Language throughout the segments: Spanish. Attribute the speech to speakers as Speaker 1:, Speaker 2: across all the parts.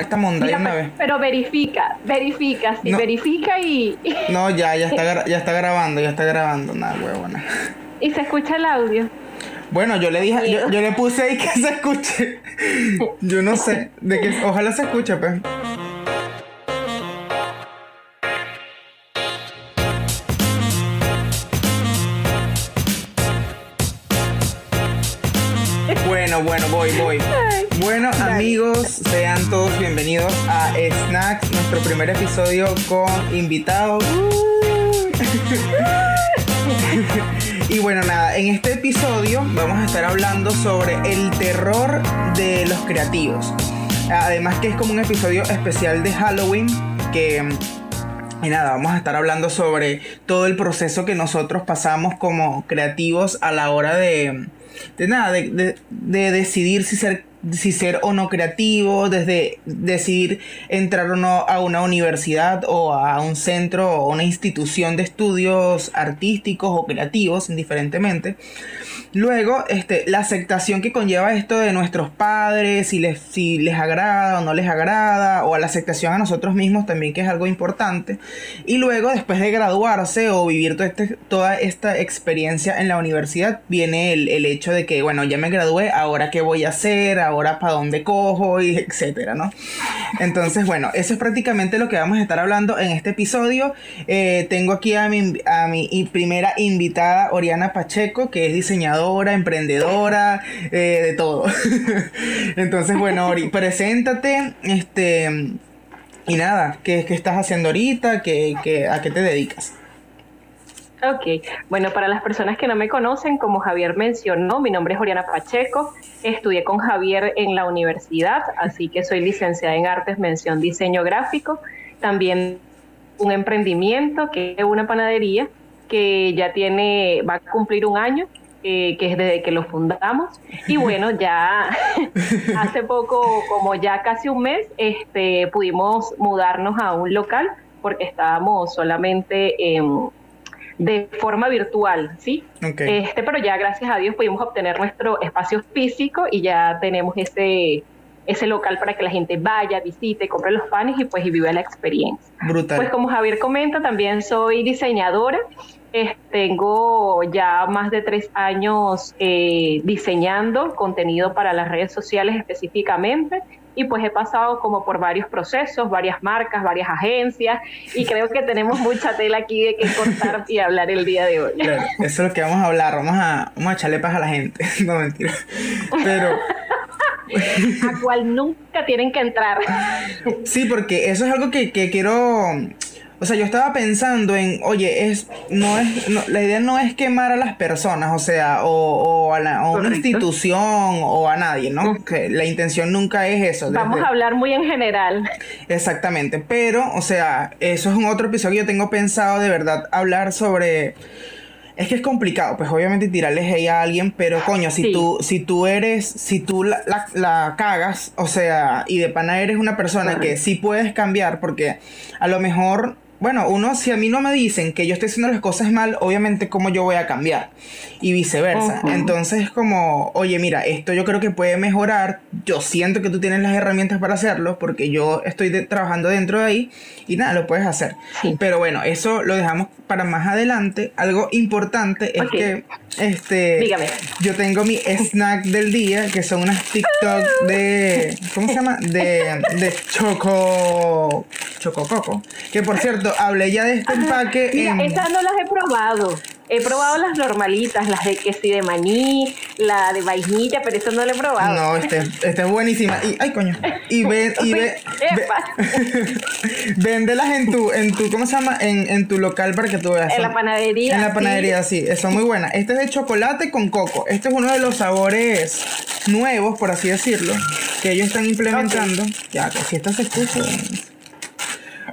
Speaker 1: esta monda una vez.
Speaker 2: pero verifica, verifica, sí,
Speaker 1: No.
Speaker 2: verifica y,
Speaker 1: No, ya, ya está, gra- ya está grabando, ya está grabando. Nada, huevona.
Speaker 2: y se escucha el audio.
Speaker 1: Bueno, yo le dije, yo, yo le puse ahí que se escuche. Yo no sé, de que ojalá se escuche, pues. Bueno, bueno, voy, voy. Bueno, amigos, sean todos bienvenidos a Snacks, nuestro primer episodio con invitados. Y bueno, nada, en este episodio vamos a estar hablando sobre el terror de los creativos. Además que es como un episodio especial de Halloween que... Y nada, vamos a estar hablando sobre todo el proceso que nosotros pasamos como creativos a la hora de... De nada, de, de- de decidir si ser, si ser o no creativo, desde decidir entrar o no a una universidad o a un centro o una institución de estudios artísticos o creativos, indiferentemente. Luego, este, la aceptación que conlleva esto de nuestros padres, si les, si les agrada o no les agrada, o a la aceptación a nosotros mismos también, que es algo importante. Y luego, después de graduarse o vivir todo este- toda esta experiencia en la universidad, viene el, el hecho de que, bueno, ya me gradué, ahora qué voy a hacer, ahora para dónde cojo, y etcétera, ¿no? Entonces, bueno, eso es prácticamente lo que vamos a estar hablando en este episodio. Eh, tengo aquí a mi, a mi primera invitada, Oriana Pacheco, que es diseñadora, emprendedora, eh, de todo. Entonces, bueno, Ori, preséntate, este, y nada, ¿qué, qué estás haciendo ahorita? ¿Qué, qué- ¿A qué te dedicas?
Speaker 2: Ok, bueno, para las personas que no me conocen, como Javier mencionó, mi nombre es Oriana Pacheco, estudié con Javier en la universidad, así que soy licenciada en artes, mención diseño gráfico, también un emprendimiento que es una panadería que ya tiene, va a cumplir un año, eh, que es desde que lo fundamos, y bueno, ya hace poco, como ya casi un mes, este, pudimos mudarnos a un local porque estábamos solamente en de forma virtual, ¿sí?
Speaker 1: Ok.
Speaker 2: Este, pero ya gracias a Dios pudimos obtener nuestro espacio físico y ya tenemos ese, ese local para que la gente vaya, visite, compre los panes y pues y viva la experiencia.
Speaker 1: Brutal.
Speaker 2: Pues como Javier comenta, también soy diseñadora. Eh, tengo ya más de tres años eh, diseñando contenido para las redes sociales específicamente y pues he pasado como por varios procesos, varias marcas, varias agencias y creo que tenemos mucha tela aquí de que cortar y hablar el día de hoy.
Speaker 1: Claro, eso es lo que vamos a hablar. Vamos a, vamos a echarle paz a la gente. No, mentira. Pero
Speaker 2: a cual nunca tienen que entrar.
Speaker 1: sí, porque eso es algo que, que quiero. O sea, yo estaba pensando en, oye, es, no es, no- la idea no es quemar a las personas, o sea, o, o a, la- o a una institución o a nadie, ¿no? Que la intención nunca es eso.
Speaker 2: Vamos a hablar muy en general.
Speaker 1: Exactamente, pero, o sea, eso es un otro episodio que yo tengo pensado de verdad hablar sobre... Es que es complicado, pues obviamente tirarles ahí a alguien, pero coño, si
Speaker 2: Sí.
Speaker 1: tú, si tú eres, si tú la, la- la cagas, o sea, y de pana eres una persona que sí puedes cambiar, porque a lo mejor, bueno, uno, si a mí no me dicen que yo estoy haciendo las cosas mal, obviamente cómo yo voy a cambiar, y viceversa. Entonces es como, oye, mira, esto yo creo que puede mejorar, yo siento que tú tienes las herramientas para hacerlo, porque yo estoy de- trabajando dentro de ahí, y nada, lo puedes hacer.
Speaker 2: Sí.
Speaker 1: Pero bueno, eso lo dejamos para más adelante. Algo importante es que este
Speaker 2: Dígame.
Speaker 1: yo tengo mi snack del día, que son unas TikTok de. ¿Cómo se llama? De, de choco. Chocococo. Que por cierto, hablé ya de este empaque
Speaker 2: Mira,
Speaker 1: en.
Speaker 2: esas no las he probado. He probado las normalitas, las de que sí de maní, la de vainilla, pero eso no la he probado.
Speaker 1: No, este, este es buenísima. Y, ay, coño. Y ve, y ve,
Speaker 2: Epa.
Speaker 1: ve- véndelas en tu, en tu, ¿cómo se llama? En, en tu local para que tú veas.
Speaker 2: En la panadería,
Speaker 1: En la panadería, sí. Son muy buenas. Este es de chocolate con coco. Este es uno de los sabores nuevos, por así decirlo, que ellos están implementando. Ya, que si esta se escucha.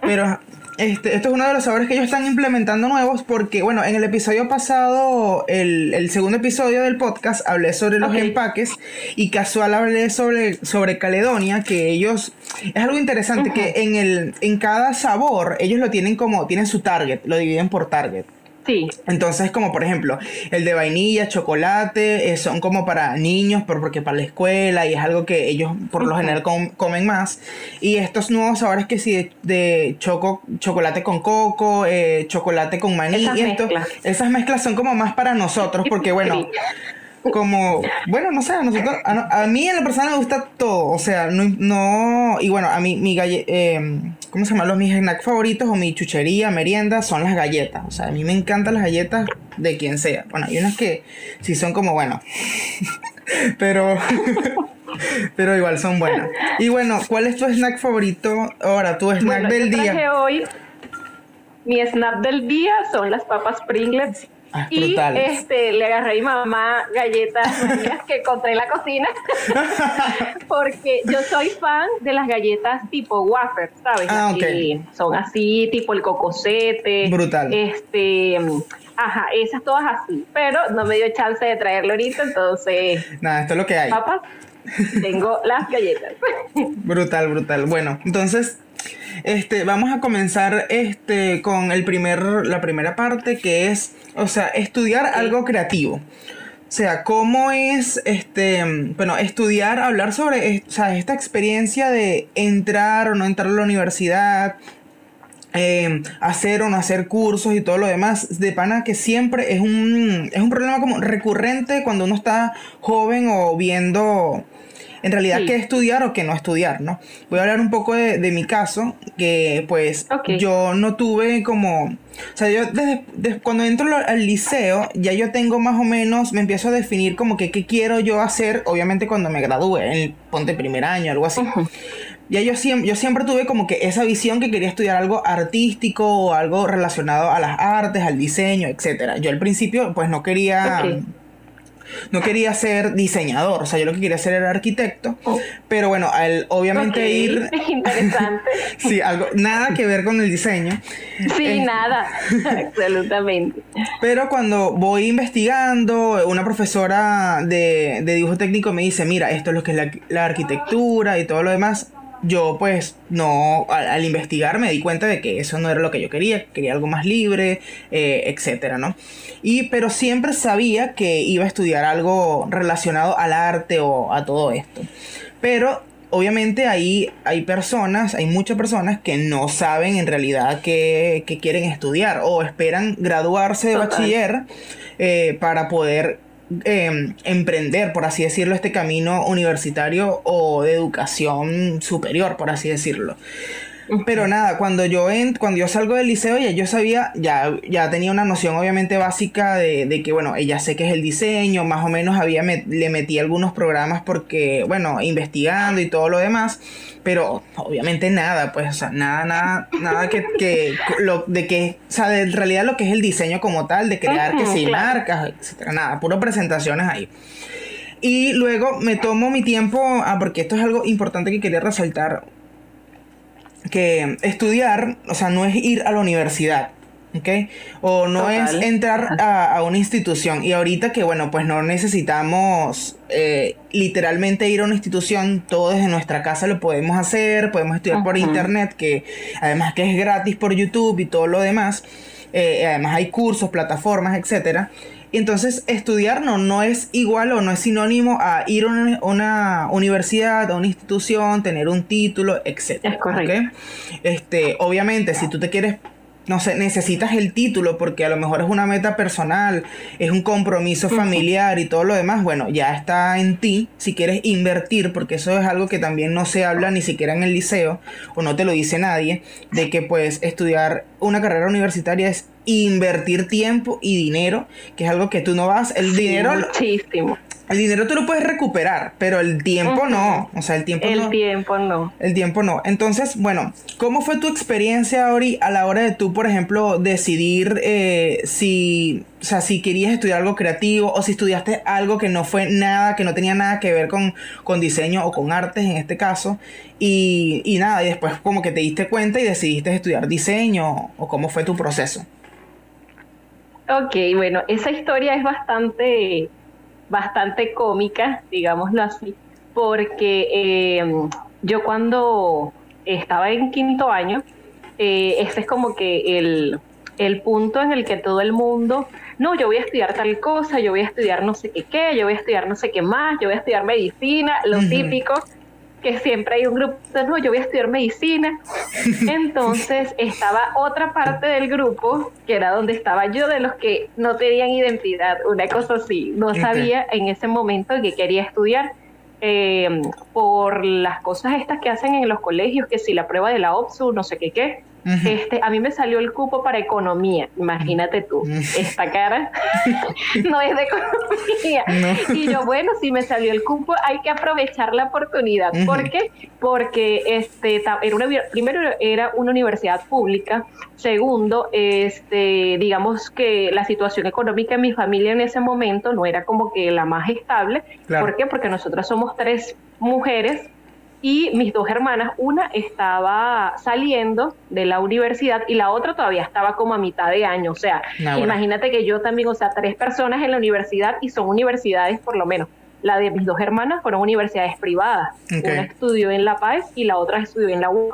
Speaker 1: Pero este, esto es uno de los sabores que ellos están implementando nuevos porque, bueno, en el episodio pasado, el, el segundo episodio del podcast, hablé sobre los empaques y casual hablé sobre, sobre Caledonia, que ellos, es algo interesante que en, el, en cada sabor ellos lo tienen como, tienen su target, lo dividen por target.
Speaker 2: Sí.
Speaker 1: Entonces, como por ejemplo, el de vainilla, chocolate, eh, son como para niños, porque para la escuela y es algo que ellos por lo general comen más. Y estos nuevos sabores que sí, de, choco, chocolate con coco, eh, chocolate con maní, esas, mezclas. esas mezclas son como más para nosotros, porque bueno, como, bueno, no sé, a nosotros, a, mí en la persona me gusta todo, o sea, no, no y bueno, a mí, mi galle, eh, ¿cómo se llama? Los mis snacks favoritos o mi chuchería, merienda, son las galletas, o sea, a mí me encantan las galletas de quien sea, bueno, hay unas que sí son como, bueno, pero, pero igual son buenas. Y bueno, ¿cuál es tu snack favorito ahora, tu snack del día?
Speaker 2: Hoy, mi snack del día son las papas Pringles Ah, y este, le agarré a mi mamá galletas que encontré en la cocina, porque yo soy fan de las galletas tipo wafer, ¿sabes?
Speaker 1: Ah,
Speaker 2: Son así, tipo el cocosete.
Speaker 1: Brutal.
Speaker 2: Este, ajá, esas todas así, pero no me dio chance de traerlo ahorita, entonces...
Speaker 1: Nada, esto es lo que hay.
Speaker 2: Papas, tengo las galletas.
Speaker 1: brutal, brutal. Bueno, entonces este, vamos a comenzar este, con el primer, la primera parte que es, o sea, estudiar algo creativo. O sea, cómo es, este, bueno, estudiar, hablar sobre esta experiencia de entrar o no entrar a la universidad, em, hacer o no hacer cursos y todo lo demás, de pana que siempre es un, es un problema como recurrente cuando uno está joven o viendo en realidad qué estudiar o qué no estudiar, ¿no? Voy a hablar un poco de, mi caso, que pues yo no tuve como... O sea, yo desde, cuando entro al liceo, ya yo tengo más o menos, me empiezo a definir como que qué quiero yo hacer, obviamente cuando me gradúe, en el ponte primer año, algo así. Ya yo siempre, yo siempre tuve como que esa visión que quería estudiar algo artístico o algo relacionado a las artes, al diseño, etc. Yo al principio pues no quería no quería ser diseñador, o sea, yo lo que quería ser era arquitecto, oh. pero bueno, al obviamente ir...
Speaker 2: Interesante.
Speaker 1: sí, algo, nada que ver con el diseño.
Speaker 2: Sí, eh, nada, absolutamente.
Speaker 1: Pero cuando voy investigando, una profesora de, dibujo técnico me dice, mira, esto es lo que es la arquitectura y todo lo demás, yo pues no, al, investigar me di cuenta de que eso no era lo que yo quería, quería algo más libre, eh, etcétera, ¿no? Y pero siempre sabía que iba a estudiar algo relacionado al arte o a todo esto. Pero obviamente ahí hay personas, hay muchas personas que no saben en realidad qué, quieren estudiar o esperan graduarse de bachiller eh, para poder Em, emprender, por así decirlo, este camino universitario o de educación superior, por así decirlo. Pero nada, cuando yo ent cuando yo salgo del liceo ya yo sabía, ya, ya tenía una noción obviamente básica de, que bueno, ella sé que es el diseño, más o menos había le metí algunos programas porque, bueno, investigando y todo lo demás, pero obviamente nada, pues, o sea, nada, nada, nada que, que lo, de que, o sea, de en realidad lo que es el diseño como tal, de crear que sí, marcas, etcétera, nada, puro presentaciones ahí. Y luego me tomo mi tiempo, ah, porque esto es algo importante que quería resaltar, que estudiar, o sea, no es ir a la universidad. ¿ok? O no es entrar a, una institución. Y ahorita que, bueno, pues no necesitamos eh, literalmente ir a una institución, todo desde nuestra casa lo podemos hacer, podemos estudiar por internet, que además que es gratis por YouTube y todo lo demás. Eh, además hay cursos, plataformas, etcétera. Entonces estudiar no, no es igual o no es sinónimo a ir a una, universidad, a una institución, tener un título, etc.
Speaker 2: Es correcto.
Speaker 1: Este, obviamente, si tú te quieres no sé, necesitas el título porque a lo mejor es una meta personal, es un compromiso familiar y todo lo demás, bueno, ya está en ti si quieres invertir, porque eso es algo que también no se habla ni siquiera en el liceo o no te lo dice nadie, de que pues estudiar una carrera universitaria es invertir tiempo y dinero, que es algo que tú no vas, el dinero...
Speaker 2: Muchísimo.
Speaker 1: El dinero tú lo puedes recuperar, pero el tiempo no. O sea, el tiempo
Speaker 2: no.
Speaker 1: El
Speaker 2: tiempo no.
Speaker 1: El tiempo no. Entonces, bueno, ¿cómo fue tu experiencia, Ori, a la hora de tú, por ejemplo, decidir eh, si, o sea, si querías estudiar algo creativo o si estudiaste algo que no fue nada, que no tenía nada que ver con, con diseño o con artes en este caso? Y, y nada, y después como que te diste cuenta y decidiste estudiar diseño o cómo fue tu proceso.
Speaker 2: Ok, bueno, esa historia es bastante, bastante cómica, digámoslo así, porque eh, yo cuando estaba en quinto año, eh, este es como que el, el punto en el que todo el mundo, no, yo voy a estudiar tal cosa, yo voy a estudiar no sé qué qué, yo voy a estudiar no sé qué más, yo voy a estudiar medicina, lo típico, que siempre hay un grupo, no, yo voy a estudiar medicina. Entonces estaba otra parte del grupo, que era donde estaba yo, de los que no tenían identidad, una cosa así, no sabía en ese momento que quería estudiar. Eh, por las cosas estas que hacen en los colegios, que si la prueba de la OPSU, no sé qué qué, este, a mí me salió el cupo para economía, imagínate tú, esta cara no es de economía. Y yo, bueno, si me salió el cupo, hay que aprovechar la oportunidad. ¿Por qué? Porque este, era una, primero era una universidad pública, segundo, este, digamos que la situación económica en mi familia en ese momento no era como que la más estable. ¿Por qué? Porque nosotras somos tres mujeres y mis dos hermanas, una estaba saliendo de la universidad y la otra todavía estaba como a mitad de año. O sea, imagínate que yo también, o sea, tres personas en la universidad y son universidades por lo menos. La de mis dos hermanas fueron universidades privadas. Una estudió en La Paz y la otra estudió en la U.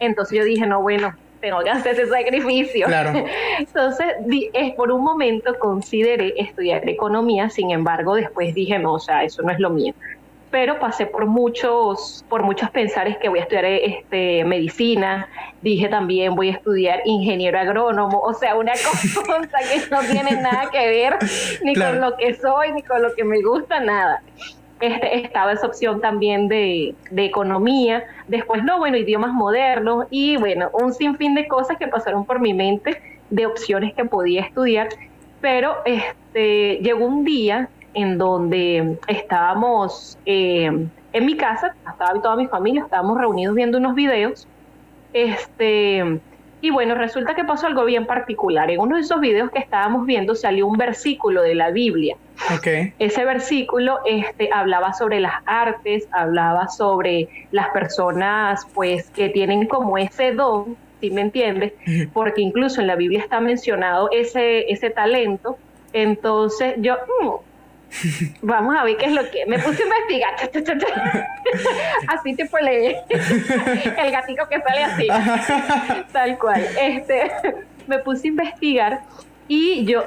Speaker 2: Entonces yo dije, no, bueno, tengo que hacer ese sacrificio. Claro. Entonces, es, por un momento consideré estudiar economía, sin embargo, después dije, no, o sea, eso no es lo mío pero pasé por muchos, por muchos pensares que voy a estudiar este, medicina, dije también voy a estudiar ingeniero agrónomo, o sea, una cosa que no tiene nada que ver ni con lo que soy, ni con lo que me gusta, nada. Este, estaba esa opción también de, de, economía, después no, bueno, idiomas modernos y bueno, un sinfín de cosas que pasaron por mi mente de opciones que podía estudiar, pero este, llegó un día en donde estábamos eh, en mi casa, estaba toda mi familia, estábamos reunidos viendo unos videos. Este, y bueno, resulta que pasó algo bien particular. En uno de esos videos que estábamos viendo salió un versículo de la Biblia. Okay. Ese versículo este, hablaba sobre las artes, hablaba sobre las personas pues que tienen como ese don, si me entiendes? Porque incluso en la Biblia está mencionado ese, ese talento. Entonces yo, mm, Vamos a ver qué es lo que. Me puse a investigar. así tipo le. el gatito que sale así. Tal cual. Este, me puse a investigar y yo.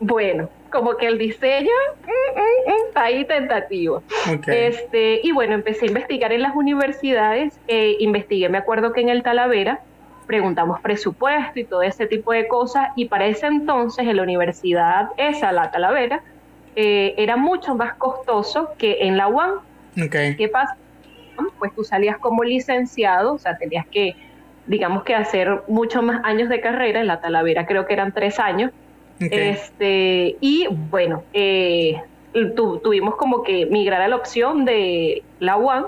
Speaker 2: Bueno, como que el diseño mm, mm, mm, está ahí tentativo. Este, y bueno, empecé a investigar en las universidades. Eh, investigué, me acuerdo que en el Talavera preguntamos presupuesto y todo ese tipo de cosas. Y para ese entonces, en la universidad esa, la Talavera, eh, era mucho más costoso que en la UAM. ¿Qué pasa? Pues tú salías como licenciado, o sea, tenías que, digamos que hacer muchos más años de carrera, en la Talavera creo que eran tres años. Este, y bueno, eh, tuvimos como que migrar a la opción de la UAM,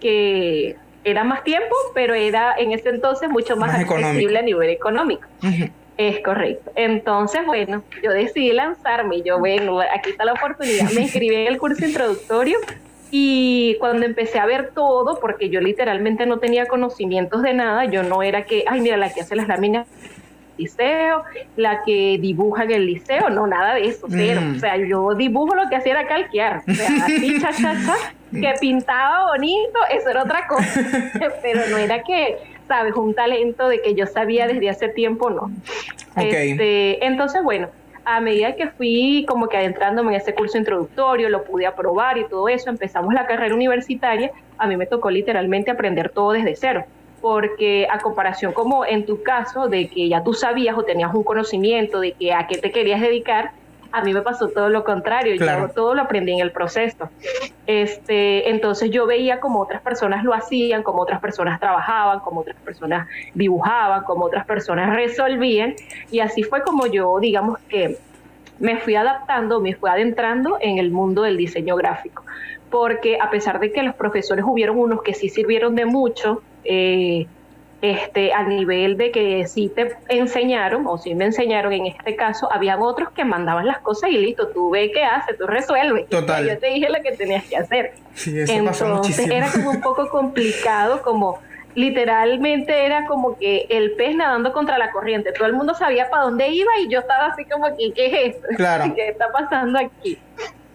Speaker 2: que era más tiempo, pero era en ese entonces mucho más, accesible a nivel económico. Es correcto. Entonces, bueno, yo decidí lanzarme. Yo, bueno, aquí está la oportunidad. Me inscribí en el curso introductorio y cuando empecé a ver todo, porque yo literalmente no tenía conocimientos de nada, yo no era que, ay, mira, la que hace las láminas liceo, la que dibuja en el liceo, no, nada de eso, pero, mm. o sea, yo dibujo lo que hacía era calquear, o sea, así, cha, cha, cha, que pintaba bonito, eso era otra cosa, pero no era que ¿sabes? Un talento de que yo sabía desde hace tiempo, no. Este, entonces, bueno, a medida que fui como que adentrándome en ese curso introductorio, lo pude aprobar y todo eso, empezamos la carrera universitaria, a mí me tocó literalmente aprender todo desde cero porque a comparación como en tu caso de que ya tú sabías o tenías un conocimiento de que a qué te querías dedicar, a mí me pasó todo lo contrario, yo todo lo aprendí en el proceso. Este, entonces yo veía como otras personas lo hacían, como otras personas trabajaban, como otras personas dibujaban, como otras personas resolvían y así fue como yo, digamos que me fui adaptando, me fui adentrando en el mundo del diseño gráfico, porque a pesar de que los profesores hubieron unos que sí sirvieron de mucho, eh, este, a nivel de que sí te enseñaron, o sí me enseñaron en este caso, habían otros que mandaban las cosas y listo, tú ve qué haces, tú resuelves. Total. Yo te dije lo que tenías que hacer. Sí, eso Entonces era como un poco complicado, como literalmente era como que el pez nadando contra la corriente. Todo el mundo sabía para dónde iba y yo estaba así como que, ¿qué es esto? Claro. ¿Qué está pasando aquí?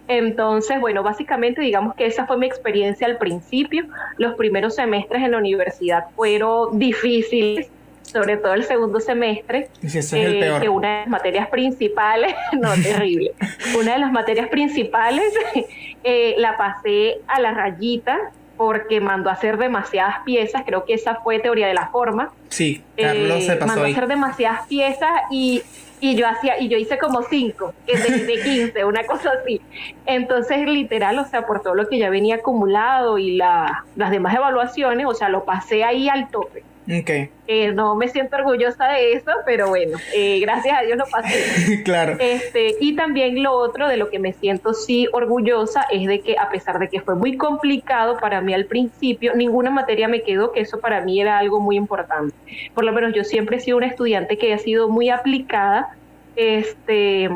Speaker 2: Entonces, bueno, básicamente digamos que esa fue mi experiencia al principio. Los primeros semestres en la universidad fueron difíciles sobre todo el segundo semestre,
Speaker 1: eh,
Speaker 2: que una de las materias principales, no, terrible, una de las materias principales eh, la pasé a la rayita porque mandó a hacer demasiadas piezas, creo que esa fue teoría de la forma.
Speaker 1: Sí, Carlos se pasó
Speaker 2: Mandó
Speaker 1: a
Speaker 2: hacer demasiadas piezas y y yo hacía y yo hice como cinco de, de 15 una cosa así. Entonces literal o sea por todo lo que ya venía acumulado y la, las demás evaluaciones o sea lo pasé ahí al tope
Speaker 1: Okay.
Speaker 2: Eh, no me siento orgullosa de eso, pero bueno, eh, gracias a Dios lo pasé.
Speaker 1: claro.
Speaker 2: Este, y también lo otro de lo que me siento sí orgullosa es de que a pesar de que fue muy complicado para mí al principio, ninguna materia me quedó, que eso para mí era algo muy importante. Por lo menos yo siempre he sido una estudiante que ha sido muy aplicada. Este,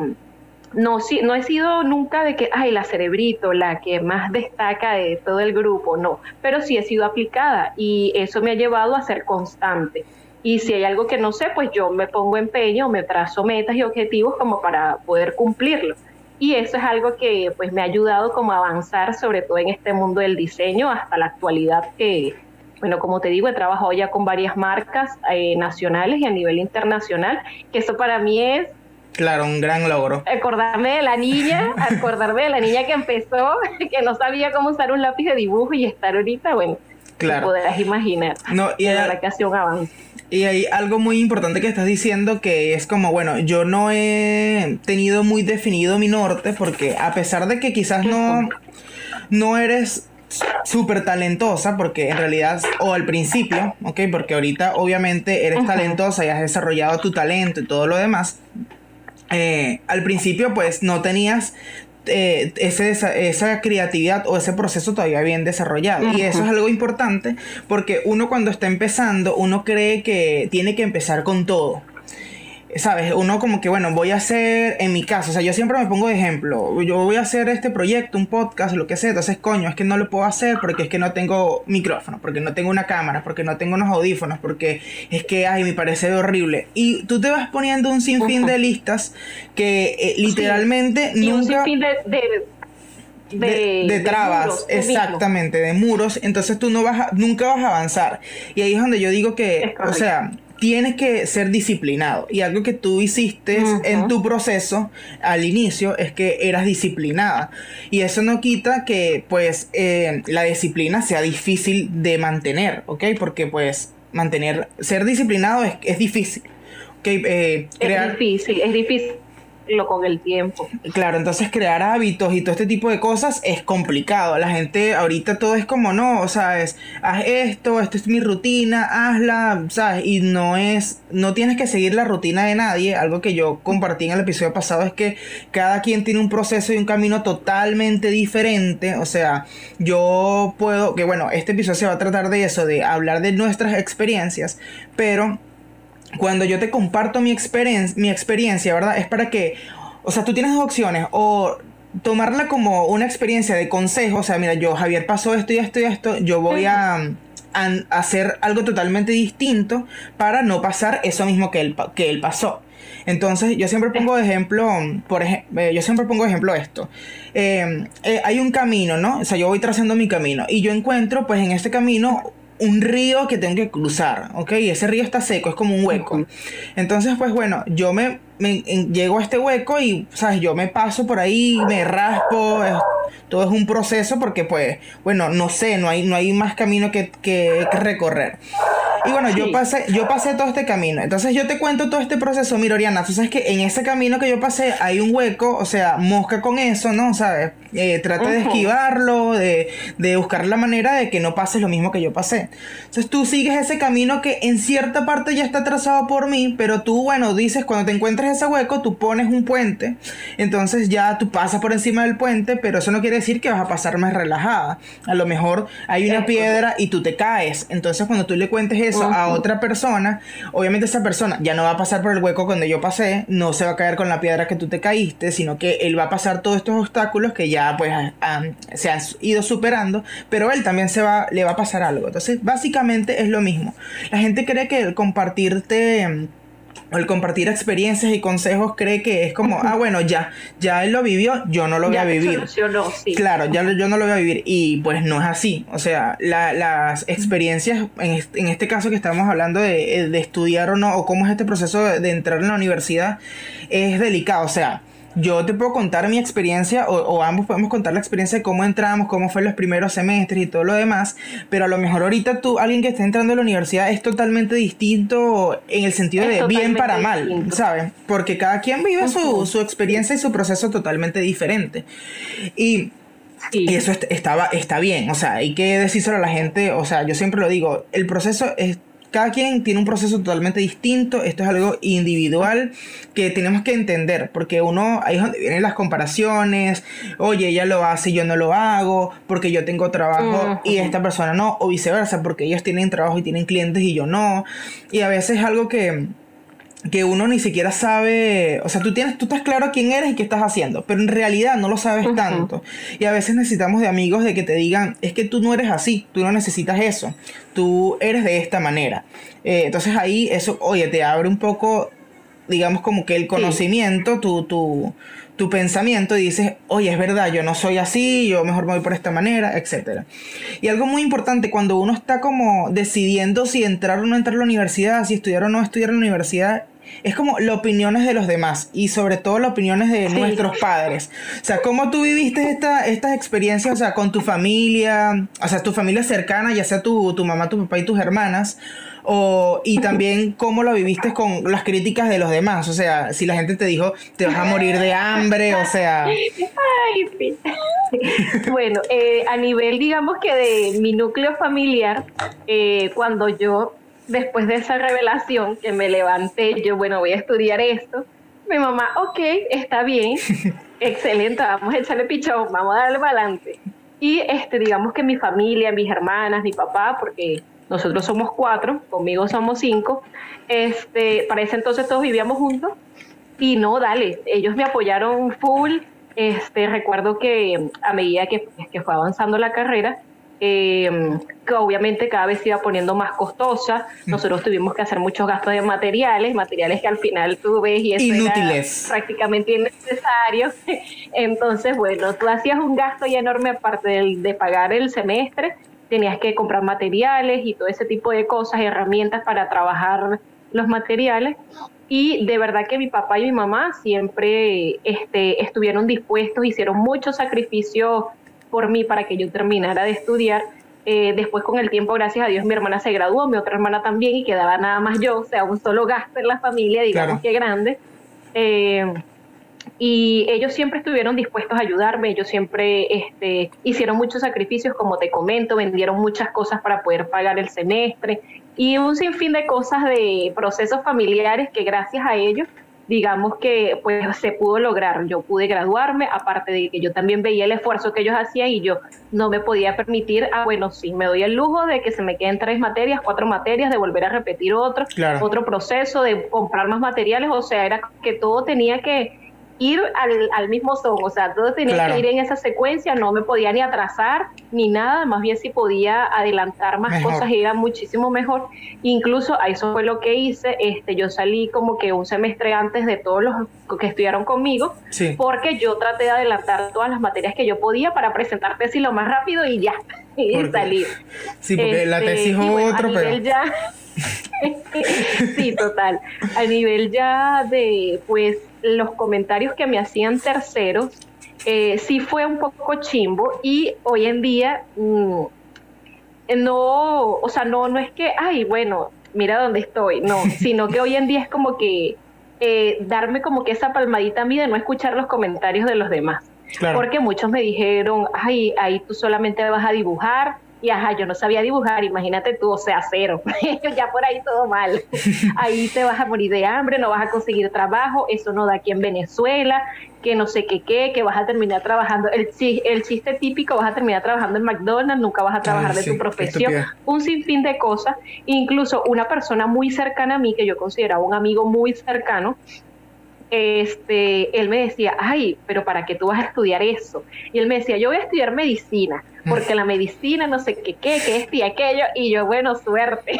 Speaker 2: no, no he sido nunca de que, ay, la cerebrito, la que más destaca de todo el grupo, no, pero sí he sido aplicada y eso me ha llevado a ser constante. Y si hay algo que no sé, pues yo me pongo empeño, me trazo metas y objetivos como para poder cumplirlo. Y eso es algo que pues me ha ayudado como a avanzar, sobre todo en este mundo del diseño, hasta la actualidad que, bueno, como te digo, he trabajado ya con varias marcas eh, nacionales y a nivel internacional, que eso para mí es
Speaker 1: Claro, un gran logro.
Speaker 2: Acordarme de la niña, acordarme de la niña que empezó, que no sabía cómo usar un lápiz de dibujo y estar ahorita, bueno, claro. podrás imaginar.
Speaker 1: No, y
Speaker 2: la que un avance.
Speaker 1: Y hay algo muy importante que estás diciendo que es como, bueno, yo no he tenido muy definido mi norte porque a pesar de que quizás no, no eres súper talentosa, porque en realidad, o al principio, ¿ok? Porque ahorita obviamente eres talentosa y has desarrollado tu talento y todo lo demás, eh, al principio pues no tenías eh, ese, esa, creatividad o ese proceso todavía bien desarrollado. Y eso es algo importante porque uno cuando está empezando, uno cree que tiene que empezar con todo. ¿Sabes? Uno como que, bueno, voy a hacer, en mi caso, o sea, yo siempre me pongo de ejemplo, yo voy a hacer este proyecto, un podcast, lo que sea, entonces, coño, es que no lo puedo hacer porque es que no tengo micrófono, porque no tengo una cámara, porque no tengo unos audífonos, porque es que, ay, me parece horrible. Y tú te vas poniendo un sinfín de listas que eh, literalmente
Speaker 2: nunca...
Speaker 1: Un
Speaker 2: sinfín de,
Speaker 1: de de, trabas, exactamente, de muros, entonces tú no vas nunca vas a avanzar. Y ahí es donde yo digo que, o sea, tienes que ser disciplinado. Y algo que tú hiciste en tu proceso al inicio es que eras disciplinada. Y eso no quita que pues eh, la disciplina sea difícil de mantener, ¿ok? Porque pues mantener, ser disciplinado es, es difícil. Okay,
Speaker 2: eh, crear... Es difícil, es difícil lo con el tiempo.
Speaker 1: Claro, entonces crear hábitos y todo este tipo de cosas es complicado. La gente ahorita todo es como no, o sea, es haz esto, esto es mi rutina, hazla, ¿sabes? Y no es, no tienes que seguir la rutina de nadie. Algo que yo compartí en el episodio pasado es que cada quien tiene un proceso y un camino totalmente diferente. O sea, yo puedo, que bueno, este episodio se va a tratar de eso, de hablar de nuestras experiencias, pero cuando yo te comparto mi, mi experiencia, ¿verdad? Es para que, o sea, tú tienes dos opciones, o tomarla como una experiencia de consejo, o sea, mira, yo, Javier, pasó esto y esto y esto, yo voy a, hacer algo totalamente distinto para no pasar eso mismo que él, que él pasó. Entonces, yo siempre pongo de ejemplo, por ejemplo, eh, yo siempre pongo de ejemplo esto. Eh, eh, hay un camino, ¿no? O sea, yo voy trazando mi camino y yo encuentro, pues, en este camino un río que tengo que cruzar, ¿ok? Y ese río está seco, es como un hueco. Entonces, pues bueno, yo me, llego a este hueco y, ¿sabes? Yo me paso por ahí, me raspo, todo es un proceso porque, pues, bueno, no sé, no hay, no hay más camino que, que, que recorrer. Y bueno, yo pasé, yo pasé todo este camino. Entonces yo te cuento todo este proceso. Mira, Oriana, tú sabes que en ese camino que yo pasé hay un hueco, o sea, mosca con eso, ¿no? ¿Sabes? Eh, trata de esquivarlo, de, de, buscar la manera de que no pases lo mismo que yo pasé. Entonces tú sigues ese camino que en cierta parte ya está trazado por mí, pero tú, bueno, dices, cuando te encuentres ese hueco, tú pones un puente. Entonces ya tú pasas por encima del puente, pero eso no quiere decir que vas a pasar más relajada. A lo mejor hay una piedra y tú te caes. Entonces cuando tú le cuentes eso, a otra persona, obviamente esa persona ya no va a pasar por el hueco cuando yo pasé, no se va a caer con la piedra que tú te caíste, sino que él va a pasar todos estos obstáculos que ya pues se han ido superando, pero él también se va, le va a pasar algo. Entonces, básicamente es lo mismo. La gente cree que el compartirte o el compartir experiencias y consejos cree que es como, ah, bueno, ya, ya él lo vivió, yo no lo voy a vivir. Claro, ya yo no lo voy a vivir. Y pues no es así. O sea, las experiencias, en en este, caso que estamos hablando de, de, estudiar o no, o cómo es este proceso de entrar en la universidad, es delicado. O sea, yo te puedo contar mi experiencia, o, ambos podemos contar la experiencia de cómo entramos, cómo fue los primeros semestres y todo lo demás, pero a lo mejor ahorita tú, alguien que está entrando a la universidad, es totalmente distinto en el sentido de bien para mal, ¿sabes? Porque cada quien vive su, su, experiencia y su proceso totalmente diferente. Y Y eso estaba, está bien, o sea, hay que decírselo a la gente, o sea, yo siempre lo digo, el proceso es cada quien tiene un proceso totalmente distinto, esto es algo individual que tenemos que entender, porque uno, ahí es donde vienen las comparaciones, oye, ella lo hace y yo no lo hago, porque yo tengo trabajo y esta persona no, o viceversa, porque ellos tienen trabajo y tienen clientes y yo no, y a veces es algo que que uno ni siquiera sabe, o sea, tú tienes, tú estás claro quién eres y qué estás haciendo, pero en realidad no lo sabes tanto. Y a veces necesitamos de amigos de que te digan, es que tú no eres así, tú no necesitas eso, tú eres de esta manera. Eh, entonces ahí eso, oye, te abre un poco, digamos como que el conocimiento, tu, tu, tu pensamiento y dices, oye, es verdad, yo no soy así, yo mejor me voy por esta manera, etc. Y algo muy importante, cuando uno está como decidiendo si entrar o no entrar a la universidad, si estudiar o no estudiar en la universidad, es como las opiniones de los demás y sobre todo las opiniones de nuestros padres. O sea, ¿cómo tú viviste esta, estas experiencias, o sea, con tu familia, o sea, tu familia cercana, ya sea tu, tu mamá, tu papá y tus hermanas? O, y también cómo lo viviste con las críticas de los demás. O sea, si la gente te dijo, te vas a morir de hambre, o sea... Ay,
Speaker 2: bueno, eh, a nivel, digamos que de mi núcleo familiar, eh, cuando yo, después de esa revelación, que me levanté, yo, bueno, voy a estudiar esto, mi mamá, ok, está bien, excelente, vamos a echarle pichón, vamos a darle adelante. Y este, digamos que mi familia, mis hermanas, mi papá, porque nosotros somos cuatro, conmigo somos cinco, este, para ese entonces todos vivíamos juntos y no, dale, ellos me apoyaron full, este, recuerdo que a medida que, que fue avanzando la carrera, eh, que obviamente cada vez se iba poniendo más costosa. Mm. Nosotros tuvimos que hacer muchos gastos de materiales, materiales que al final tú ves y eso
Speaker 1: Inútiles.
Speaker 2: prácticamente innecesario. Entonces, bueno, tú hacías un gasto ya enorme aparte de, de pagar el semestre, tenías que comprar materiales y todo ese tipo de cosas, herramientas para trabajar los materiales. Y de verdad que mi papá y mi mamá siempre este, estuvieron dispuestos, hicieron muchos sacrificios por mí para que yo terminara de estudiar. Eh, después con el tiempo, gracias a Dios, mi hermana se graduó, mi otra hermana también y quedaba nada más yo, o sea, un solo gasto en la familia, digamos que grande. Eh, y ellos siempre estuvieron dispuestos a ayudarme, ellos siempre este, hicieron muchos sacrificios, como te comento, vendieron muchas cosas para poder pagar el semestre y un sinfín de cosas de procesos familiares que gracias a ellos digamos que pues se pudo lograr. Yo pude graduarme, aparte de que yo también veía el esfuerzo que ellos hacían y yo no me podía permitir, ah, bueno, sí, me doy el lujo de que se me queden tres materias, cuatro materias, de volver a repetir otro, otro proceso, de comprar más materiales, o sea, era que todo tenía que ir al, al, mismo son, o sea, todo tenía que ir en esa secuencia, no me podía ni atrasar ni nada, más bien si podía adelantar más cosas era muchísimo mejor. Incluso a eso fue lo que hice, este, yo salí como que un semestre antes de todos los que estudiaron conmigo, porque yo traté de adelantar todas las materias que yo podía para presentar tesis lo más rápido y ya, y salir.
Speaker 1: Sí, porque la tesis es otro, pero...
Speaker 2: sí, total. A nivel ya de, pues, los comentarios que me hacían terceros, eh, sí fue un poco chimbo y hoy en día mm, no, o sea, no, no es que, ay, bueno, mira dónde estoy, no, sino que hoy en día es como que eh, darme como que esa palmadita a mí de no escuchar los comentarios de los demás. Porque muchos me dijeron, ay, ahí tú solamente vas a dibujar, y ajá, yo no sabía dibujar, imagínate tú, o sea, cero, ya por ahí todo mal, ahí te vas a morir de hambre, no vas a conseguir trabajo, eso no da aquí en Venezuela, que no sé qué, qué, que vas a terminar trabajando, el, el chiste típico, vas a terminar trabajando en McDonald's, nunca vas a trabajar de tu profesión, un sinfín de cosas, incluso una persona muy cercana a mí, que yo consideraba un amigo muy cercano, este, él me decía, ay, pero ¿para qué tú vas a estudiar eso? Y él me decía, yo voy a estudiar medicina, porque la medicina no sé qué, qué, qué, este y aquello, y yo, bueno, suerte,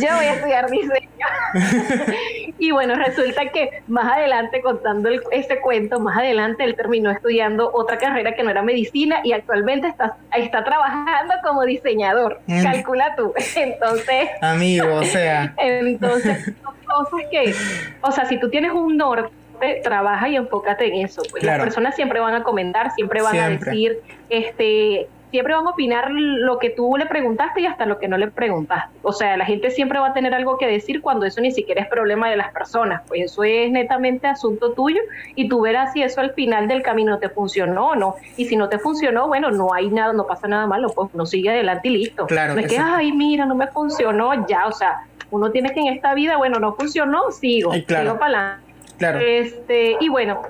Speaker 2: yo voy a estudiar diseño. Y bueno, resulta que más adelante, contando este cuento, más adelante él terminó estudiando otra carrera que no era medicina y actualmente está, está trabajando como diseñador. Mm. Calcula tú. Entonces.
Speaker 1: Amigo, o sea.
Speaker 2: Entonces, son cosas que. O sea, si tú tienes un norte trabaja y enfócate en eso. Pues las personas siempre van a comentar, siempre van a decir, este, siempre van a opinar lo que tú le preguntaste y hasta lo que no le preguntaste. O sea, la gente siempre va a tener algo que decir cuando eso ni siquiera es problema de las personas. Pues eso es netamente asunto tuyo y tú verás si eso al final del camino te funcionó o no. Y si no te funcionó, bueno, no hay nada, no pasa nada malo, pues no sigue adelante y listo.
Speaker 1: Claro,
Speaker 2: no es que, ay, mira, no me funcionó, ya, o sea, uno tiene que en esta vida, bueno, no funcionó, sigo, sigo para adelante. Este, y bueno,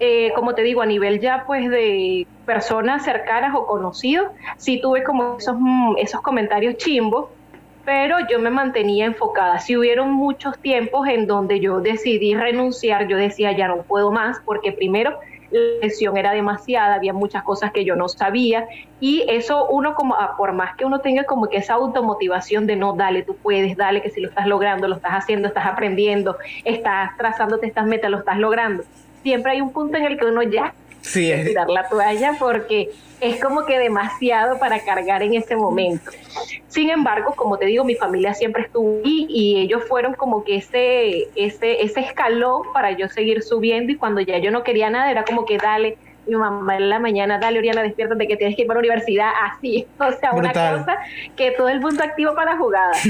Speaker 2: eh, como te digo, a nivel ya pues de personas cercanas o conocidos, sí tuve como esos, mm, esos comentarios chimbos, pero yo me mantenía enfocada. Si hubieron muchos tiempos en donde yo decidí renunciar, yo decía ya no puedo más, porque primero la lesión era demasiada, había muchas cosas que yo no sabía y eso uno como, ah, por más que uno tenga como que esa automotivación de no, dale, tú puedes, dale, que si lo estás logrando, lo estás haciendo, estás aprendiendo, estás trazándote estas metas, lo estás logrando siempre hay un punto en el que uno ya
Speaker 1: sí, es...
Speaker 2: tirar la toalla porque es como que demasiado para cargar en ese momento. Sin embargo, como te digo, mi familia siempre estuvo ahí y ellos fueron como que ese, ese, ese escalón para yo seguir subiendo y cuando ya yo no quería nada era como que dale, mi mamá en la mañana, dale Oriana, de que tienes que ir para la universidad, así, o sea, una cosa que todo el mundo activo para la jugada.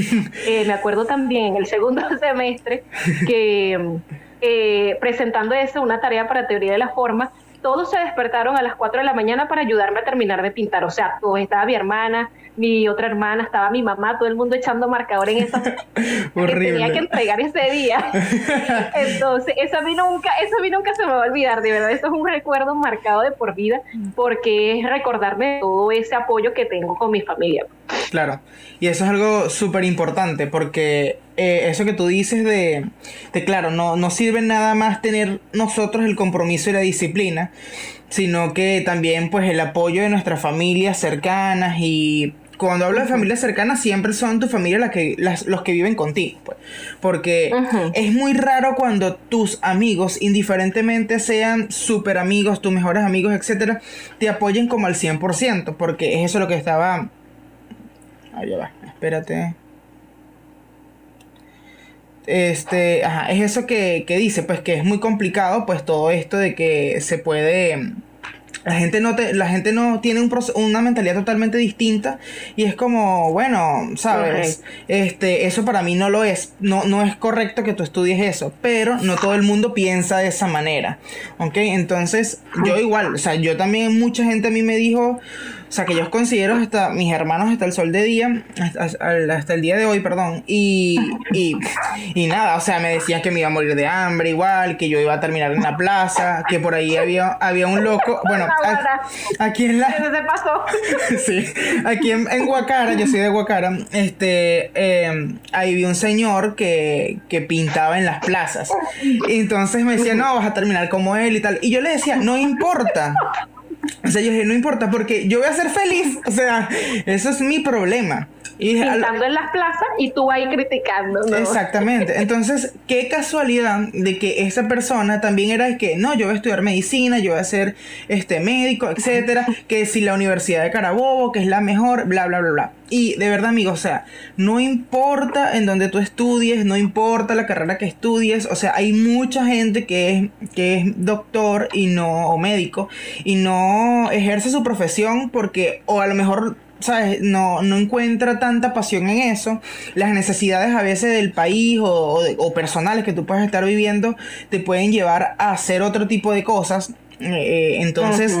Speaker 2: Eh, me acuerdo también en el segundo semestre que eh, presentando eso, una tarea para teoría de la forma, todos se despertaron a las 4 de la mañana para ayudarme a terminar de pintar. O sea, todo estaba mi hermana, mi otra hermana, estaba mi mamá, todo el mundo echando marcador en eso que tenía que entregar ese día. Entonces, eso a mí nunca, eso a mí nunca se me va a olvidar, de verdad, eso es un recuerdo marcado de por vida, porque es recordarme todo ese apoyo que tengo con mi familia.
Speaker 1: Claro, y eso es algo súper importante, porque eh, eso que tú dices de, de claro, no, no sirve nada más tener nosotros el compromiso y la disciplina, sino que también pues el apoyo de nuestras familias cercanas y cuando hablo de familias cercanas siempre son tu familia las que, las, los que viven contigo, pues. Porque es muy raro cuando tus amigos, indiferentemente sean súper amigos, tus mejores amigos, etcétera, te apoyen como al 100%, porque es eso lo que estaba... Ahí va, espérate. Este, ajá, es eso que, que dice, pues que es muy complicado, pues todo esto de que se puede la gente no te, la gente no tiene un una mentalidad totalmente distinta y es como bueno sabes este eso para mí no lo es no no es correcto que tú estudies eso pero no todo el mundo piensa de esa manera ¿ok? entonces yo igual o sea yo también mucha gente a mí me dijo o sea, que yo considero hasta mis hermanos hasta el sol de día, hasta, el día de hoy, perdón. Y, y, nada, o sea, me decían que me iba a morir de hambre igual, que yo iba a terminar en la plaza, que por ahí había, había un loco. Bueno, aquí en la...
Speaker 2: pasó.
Speaker 1: sí, aquí en, en, Guacara, yo soy de Guacara, este, em, ahí vi un señor que, que pintaba en las plazas. Y entonces me decía, no, vas a terminar como él y tal. Y yo le decía, no importa. O sea, yo dije, no importa, porque yo voy a ser feliz. O sea, eso es mi problema.
Speaker 2: Y Pintando en las plazas y tú ahí criticando.
Speaker 1: Exactamente. Entonces, qué casualidad de que esa persona también era de que, no, yo voy a estudiar medicina, yo voy a ser este médico, etcétera, que si la Universidad de Carabobo, que es la mejor, bla, bla, bla, bla. Y de verdad, amigo, o sea, no importa en donde tú estudies, no importa la carrera que estudies, o sea, hay mucha gente que es, que es doctor y no, o médico, y no ejerce su profesión porque, o a lo mejor ¿sabes? No, no encuentra tanta pasión en eso. Las necesidades a veces del país o, personales que tú puedes estar viviendo te pueden llevar a hacer otro tipo de cosas. Eh, eh, entonces...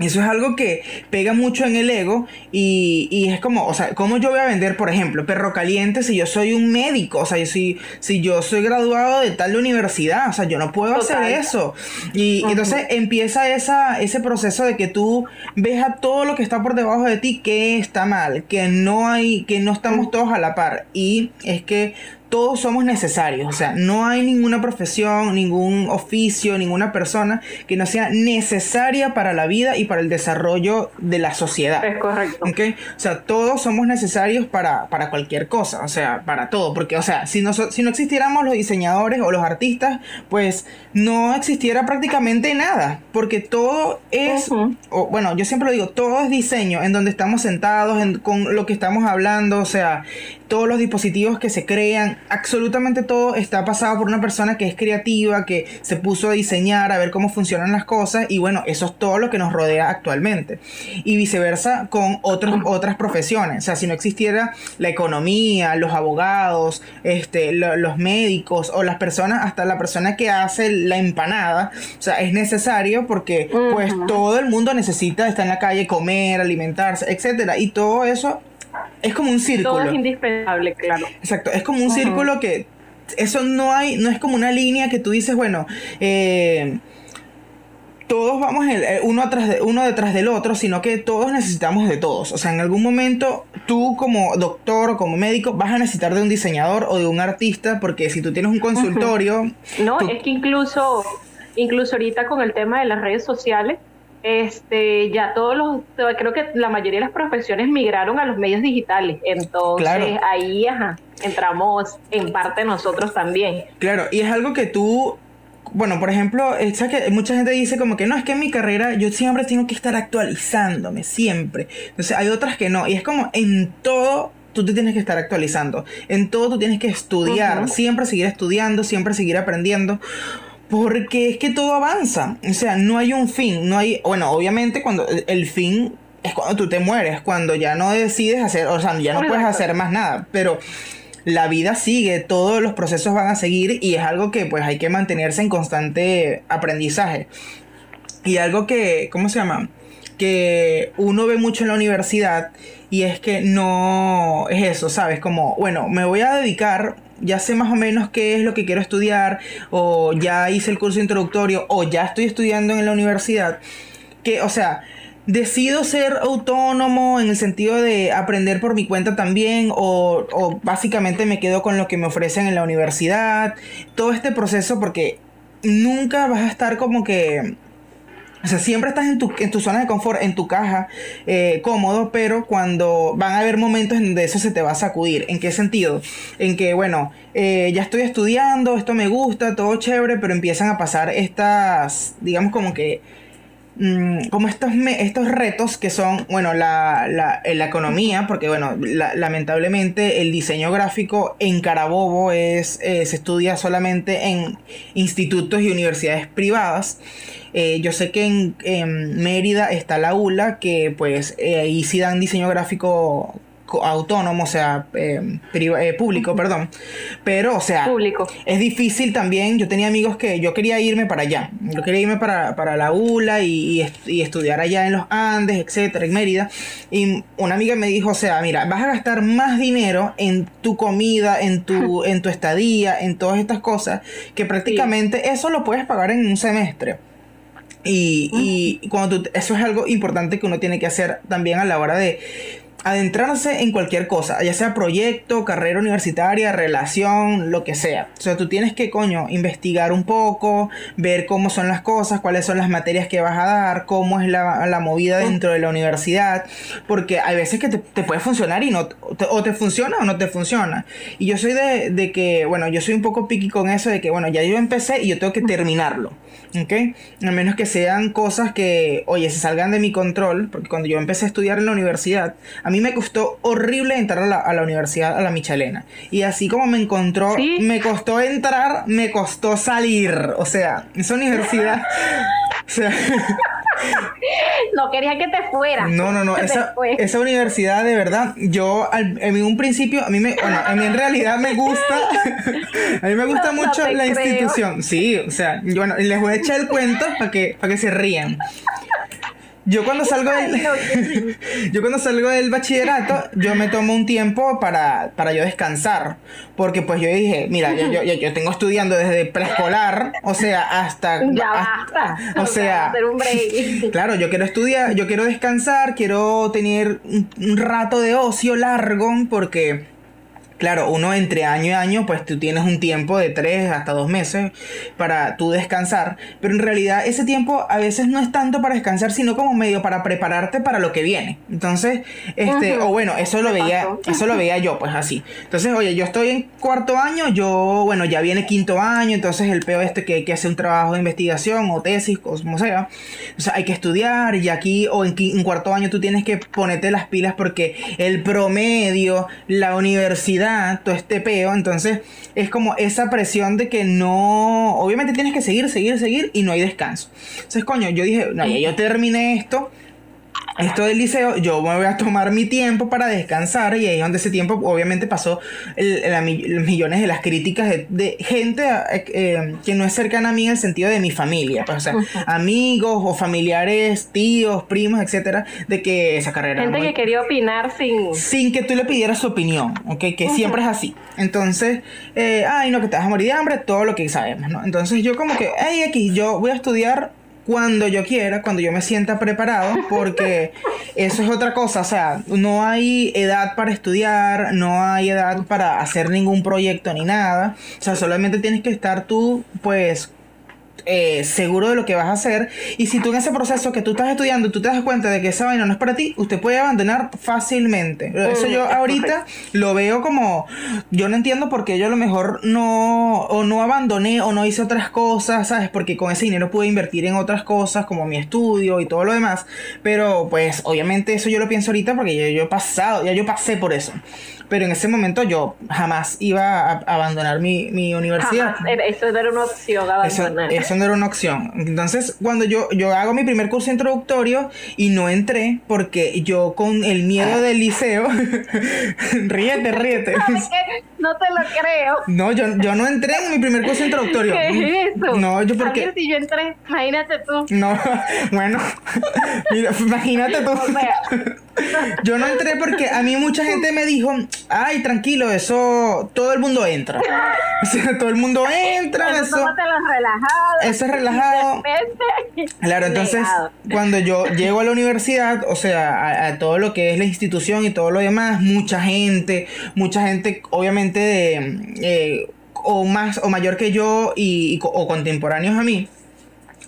Speaker 1: Eso es algo que pega mucho en el ego y, y, es como, o sea, ¿cómo yo voy a vender, por ejemplo, perro caliente si yo soy un médico? O sea, yo si yo soy graduado de tal universidad, o sea, yo no puedo hacer eso. Y, entonces empieza esa, ese proceso de que tú ves a todo lo que está por debajo de ti que está mal, que no hay, que no estamos todos a la par. Y es que todos somos necesarios, o sea, no hay ninguna profesión, ningún oficio, ninguna persona que no sea necesaria para la vida y para el desarrollo de la sociedad.
Speaker 2: Es correcto.
Speaker 1: ¿Okay? O sea, todos somos necesarios para, para cualquier cosa, o sea, para todo, porque, o sea, si no, si no existiéramos los diseñadores o los artistas, pues no existiera prácticamente nada, porque todo es, o, bueno, yo siempre lo digo, todo es diseño, en donde estamos sentados, en, con lo que estamos hablando, o sea, todos los dispositivos que se crean, absolutamente todo está pasado por una persona que es creativa, que se puso a diseñar, a ver cómo funcionan las cosas y bueno, eso es todo lo que nos rodea actualmente. Y viceversa con otros, otras profesiones, o sea, si no existiera la economía, los abogados, este, los médicos o las personas, hasta la persona que hace la empanada, o sea, es necesario porque pues todo el mundo necesita estar en la calle, comer, alimentarse, etcétera, y todo eso es como un círculo.
Speaker 2: Todo es indispensable, claro.
Speaker 1: Exacto, es como un círculo que eso no hay, no es como una línea que tú dices, bueno, eh, todos vamos uno, atrás de, uno detrás del otro, sino que todos necesitamos de todos. O sea, en algún momento tú como doctor o como médico vas a necesitar de un diseñador o de un artista, porque si tú tienes un consultorio...
Speaker 2: No, es que incluso, incluso ahorita con el tema de las redes sociales, este, ya todos los, creo que la mayoría de las profesiones migraron a los medios digitales, entonces ahí entramos en parte nosotros también.
Speaker 1: Claro, y es algo que tú, bueno, por ejemplo, que mucha gente dice como que no, es que en mi carrera yo siempre tengo que estar actualizándome, siempre. Entonces hay otras que no, y es como en todo tú te tienes que estar actualizando, en todo tú tienes que estudiar, siempre seguir estudiando, siempre seguir aprendiendo. Porque es que todo avanza. O sea, no hay un fin. No hay. Bueno, obviamente cuando el fin es cuando tú te mueres, cuando ya no decides hacer, o sea, ya no puedes hacer más nada. Pero la vida sigue, todos los procesos van a seguir y es algo que pues hay que mantenerse en constante aprendizaje. Y algo que, ¿cómo se llama? Que uno ve mucho en la universidad y es que no es eso, ¿sabes? Como, bueno, me voy a dedicar ya sé más o menos qué es lo que quiero estudiar, o ya hice el curso introductorio, o ya estoy estudiando en la universidad, que, o sea, decido ser autónomo en el sentido de aprender por mi cuenta también, o, o básicamente me quedo con lo que me ofrecen en la universidad, todo este proceso, porque nunca vas a estar como que o sea, siempre estás en tu, en tu zona de confort, en tu caja, eh, cómodo, pero cuando van a haber momentos en donde eso se te va a sacudir. ¿En qué sentido? En que, bueno, eh, ya estoy estudiando, esto me gusta, todo chévere, pero empiezan a pasar estas, digamos como que Mm, como estos, estos retos que son, bueno, la, la, la economía, porque bueno, lamentablemente el diseño gráfico en Carabobo es, eh, se estudia solamente en institutos y universidades privadas. Eh, yo sé que en, Mérida está la ULA, que pues eh, ahí sí dan diseño gráfico autónomo, o sea, eh, eh, público, perdón. Pero, o sea,
Speaker 2: público.
Speaker 1: es difícil también. Yo tenía amigos que yo quería irme para allá. Yo quería irme para, la ULA y, estudiar allá en los Andes, etcétera, en Mérida. Y una amiga me dijo, o sea, mira, vas a gastar más dinero en tu comida, en tu, en tu estadía, en todas estas cosas, que prácticamente eso lo puedes pagar en un semestre. Y, y cuando tú, eso es algo importante que uno tiene que hacer también a la hora de adentrarse en cualquier cosa, ya sea proyecto, carrera universitaria, relación, lo que sea. O sea, tú tienes que, coño, investigar un poco, ver cómo son las cosas, cuáles son las materias que vas a dar, cómo es la, movida dentro de la universidad, porque hay veces que te, puede funcionar y no, o te funciona o no te funciona. Y yo soy de, de que, bueno, yo soy un poco piqui con eso de que, bueno, ya yo empecé y yo tengo que terminarlo. ¿ok? A menos que sean cosas que, oye, se salgan de mi control, porque cuando yo empecé a estudiar en la universidad, a mí me costó horrible entrar a la, a la universidad, a la Michelena. Y así como me encontró, me costó entrar, me costó salir. O sea, esa universidad... o sea,
Speaker 2: no quería que te fuera.
Speaker 1: No, no, no. Esa, esa, universidad, de verdad, yo en un principio, a mí me, bueno, a mí en realidad me gusta, a mí me gusta mucho la institución. Sí, o sea, bueno, les voy a echar el cuento para que, para que se rían. Yo cuando salgo del, yo cuando salgo del bachillerato, yo me tomo un tiempo para, para yo descansar. Porque pues yo dije, mira, yo, yo, yo tengo estudiando desde preescolar, o sea, hasta...
Speaker 2: Ya basta.
Speaker 1: O sea... Claro, yo quiero estudiar, yo quiero descansar, quiero tener un rato de ocio largo, porque Claro, uno entre año y año, pues tú tienes un tiempo de tres hasta dos meses para tú descansar, pero en realidad ese tiempo a veces no es tanto para descansar, sino como medio para prepararte para lo que viene. Entonces, este, o bueno, eso lo veía, eso lo veía yo, pues así. Entonces, oye, yo estoy en cuarto año, yo, bueno, ya viene quinto año, entonces el peor este que hay que hacer un trabajo de investigación o tesis, como sea. O sea, hay que estudiar y aquí, o en, en cuarto año tú tienes que ponerte las pilas porque el promedio, la universidad, todo este peo, entonces es como esa presión de que no, obviamente tienes que seguir, seguir, seguir y no hay descanso. Entonces, coño, yo dije, no, ya yo terminé esto, esto del liceo, yo me voy a tomar mi tiempo para descansar y ahí es donde ese tiempo obviamente pasó los millones de las críticas de, gente eh, eh, que no es cercana a mí en el sentido de mi familia, pues, o sea, amigos o familiares, tíos, primos, etcétera, de que esa carrera...
Speaker 2: Gente que quería opinar sin...
Speaker 1: Sin que tú le pidieras su opinión, ¿ok? Que siempre es así. Entonces, eh, ay, no, que te vas a morir de hambre, todo lo que sabemos, ¿no? Entonces yo como que, ay, aquí, yo voy a estudiar cuando yo quiera, cuando yo me sienta preparado, porque eso es otra cosa, o sea, no hay edad para estudiar, no hay edad para hacer ningún proyecto ni nada, o sea, solamente tienes que estar tú, pues, eh, seguro de lo que vas a hacer. Y si tú en ese proceso que tú estás estudiando, tú te das cuenta de que esa vaina no es para ti, usted puede abandonar fácilmente. Eso yo mm, ahorita lo veo como, yo no entiendo por qué yo a lo mejor no, o no abandoné o no hice otras cosas, ¿sabes? Porque con ese dinero pude invertir en otras cosas como mi estudio y todo lo demás. Pero pues obviamente eso yo lo pienso ahorita porque yo, yo he pasado, ya yo pasé por eso pero en ese momento yo jamás iba a abandonar mi, mi universidad.
Speaker 2: Eso no era una opción, abandonar.
Speaker 1: Eso, no era una opción. Entonces, cuando yo, yo hago mi primer curso introductorio y no entré, porque yo con el miedo del liceo, ríete, ríete.
Speaker 2: No te lo creo.
Speaker 1: No, yo, yo no entré en mi primer curso introductorio.
Speaker 2: ¿Qué es eso?
Speaker 1: No, yo porque...
Speaker 2: si yo entré, imagínate tú.
Speaker 1: No, bueno, mira, imagínate tú. Yo no entré porque a mí mucha gente me dijo, ay, tranquilo, eso todo el mundo entra. O sea, todo el mundo entra, eso.
Speaker 2: relajado.
Speaker 1: Eso es relajado. Claro, entonces, cuando yo llego a la universidad, o sea, a, todo lo que es la institución y todo lo demás, mucha gente, mucha gente, obviamente, de, eh, o más o mayor que yo y, o contemporáneos a mí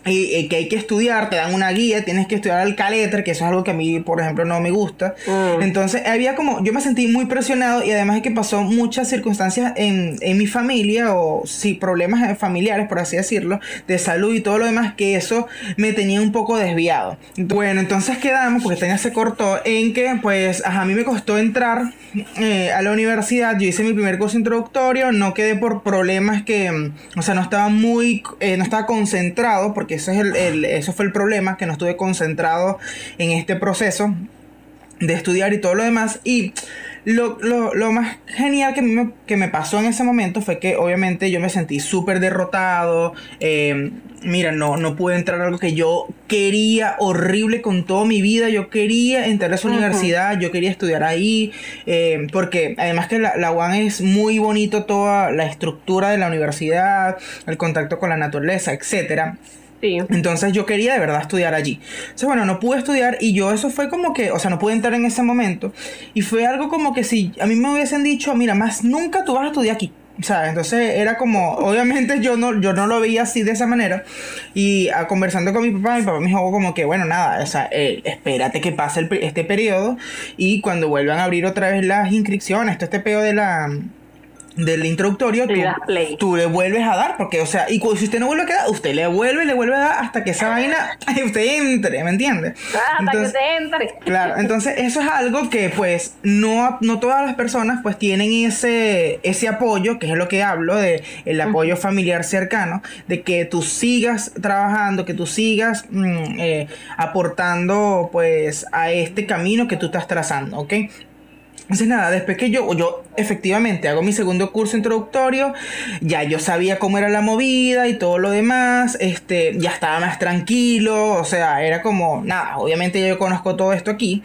Speaker 1: y, que hay que estudiar, te dan una guía, tienes que estudiar al caletre, que eso es algo que a mí, por ejemplo, no me gusta. Mm. Entonces, había como, yo me sentí muy presionado y además es que pasó muchas circunstancias en, en mi familia, o sí, problemas familiares, por así decirlo, de salud y todo lo demás, que eso me tenía un poco desviado. Bueno, entonces quedamos, porque tenía se cortó, en que, pues, a mí me costó entrar eh, a la universidad, yo hice mi primer curso introductorio, no quedé por problemas que, mm, o sea, no estaba muy, eh, no estaba concentrado, porque ese es el, eso fue el problema, que no estuve concentrado en este proceso de estudiar y todo lo demás. Y lo, más genial que, me, que me pasó en ese momento fue que obviamente yo me sentí súper derrotado. Eh, mira, no, no pude entrar a algo que yo quería horrible con toda mi vida. Yo quería entrar a esa universidad, yo quería estudiar ahí. Eh, porque además que la, la UAN es muy bonito toda la estructura de la universidad, el contacto con la naturaleza, etcétera. Entonces yo quería de verdad estudiar allí. Entonces, bueno, no pude estudiar y yo eso fue como que, o sea, no pude entrar en ese momento. Y fue algo como que si a mí me hubiesen dicho, mira, más nunca tú vas a estudiar aquí. O sea, entonces era como, obviamente yo no, yo no lo veía así de esa manera. Y a, ah, conversando con mi papá, mi papá me dijo como que, bueno, nada, o sea, eh, espérate que pase este periodo y cuando vuelvan a abrir otra vez las inscripciones, todo este pedo de la del introductorio, tú, le vuelves a dar, porque, o sea, y si usted no vuelve a quedar, usted le vuelve, le vuelve a dar hasta que esa vaina, usted entre, ¿me entiende?
Speaker 2: Ah, hasta que usted entre.
Speaker 1: Claro, entonces eso es algo que, pues, no, no todas las personas, pues, tienen ese, ese apoyo, que es lo que hablo, de el apoyo familiar cercano, de que tú sigas trabajando, que tú sigas mm, eh, aportando, pues, a este camino que tú estás trazando, ¿ok? Entonces nada, después que yo, yo efectivamente hago mi segundo curso introductorio, ya yo sabía cómo era la movida y todo lo demás, este, ya estaba más tranquilo, o sea, era como, nada, obviamente yo conozco todo esto aquí.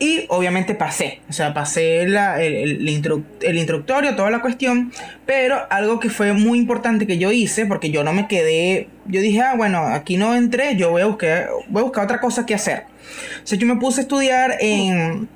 Speaker 1: Y obviamente pasé, o sea, pasé la, el, el, introductorio, toda la cuestión, pero algo que fue muy importante que yo hice, porque yo no me quedé, yo dije, ah, bueno, aquí no entré, yo voy a buscar, voy a buscar otra cosa que hacer. O sea, yo me puse a estudiar en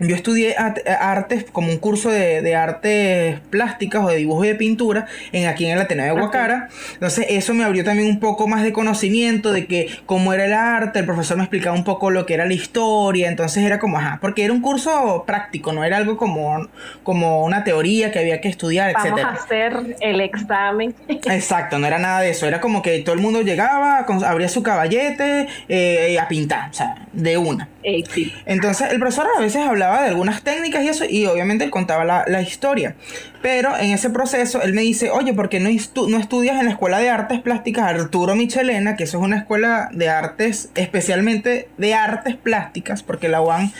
Speaker 1: yo estudié artes como un curso de, artes plásticas o de dibujo y de pintura en aquí en el Ateneo de Guacara. Entonces eso me abrió también un poco más de conocimiento de que cómo era el arte, el profesor me explicaba un poco lo que era la historia, entonces era como, ajá, porque era un curso práctico, no era algo como, como una teoría que había que estudiar,
Speaker 2: etc. Vamos a hacer el examen.
Speaker 1: Exacto, no era nada de eso, era como que todo el mundo llegaba, abría su caballete eh, a pintar, o sea, de una. Entonces el profesor a veces hablaba de algunas técnicas y eso, y obviamente él contaba la, la historia. Pero en ese proceso él me dice, oye, ¿por qué no, no estudias en la Escuela de Artes Plásticas Arturo Michelena, que eso es una escuela de artes, especialmente de artes plásticas, porque la UAN,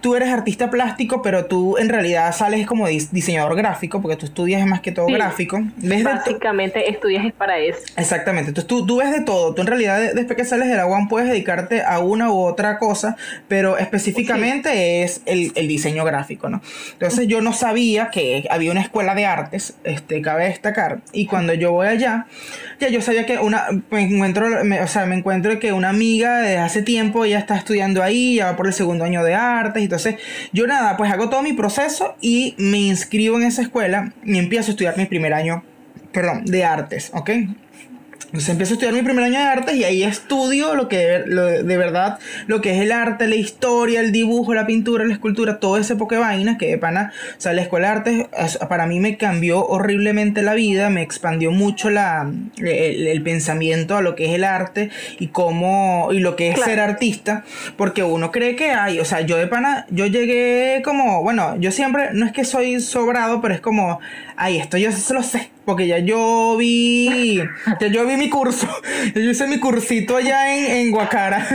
Speaker 1: tú eres artista plástico, pero tú en realidad sales como diseñador gráfico, porque tú estudias más que todo gráfico.
Speaker 2: Básicamente estudias es para eso.
Speaker 1: Exactamente, entonces tú, tú ves de todo, tú en realidad después que sales de la UAN puedes dedicarte a una u otra cosa, pero específicamente es el, el diseño gráfico, ¿no? Entonces yo no sabía que había una escuela de artes, este, cabe destacar, y cuando yo voy allá, ya yo sabía que una, me encuentro, o sea, me encuentro que una amiga de hace tiempo ya está estudiando ahí, ya va por el segundo año de artes, entonces yo nada, pues hago todo mi proceso y me inscribo en esa escuela y empiezo a estudiar mi primer año, perdón, de artes, ¿ok? Entonces empiezo a estudiar mi primer año de artes y ahí estudio lo que de, verdad, lo que es el arte, la historia, el dibujo, la pintura, la escultura, todo ese poco de vaina que de pana, o sea, la escuela de artes para mí me cambió horriblemente la vida, me expandió mucho la, el, pensamiento a lo que es el arte y cómo, y lo que es ser artista, porque uno cree que hay, o sea, yo de pana, yo llegué como, bueno, yo siempre, no es que soy sobrado, pero es como, ay, esto yo se lo sé, porque ya yo vi, ya yo vi mi curso, yo hice mi cursito allá en, en Guacara.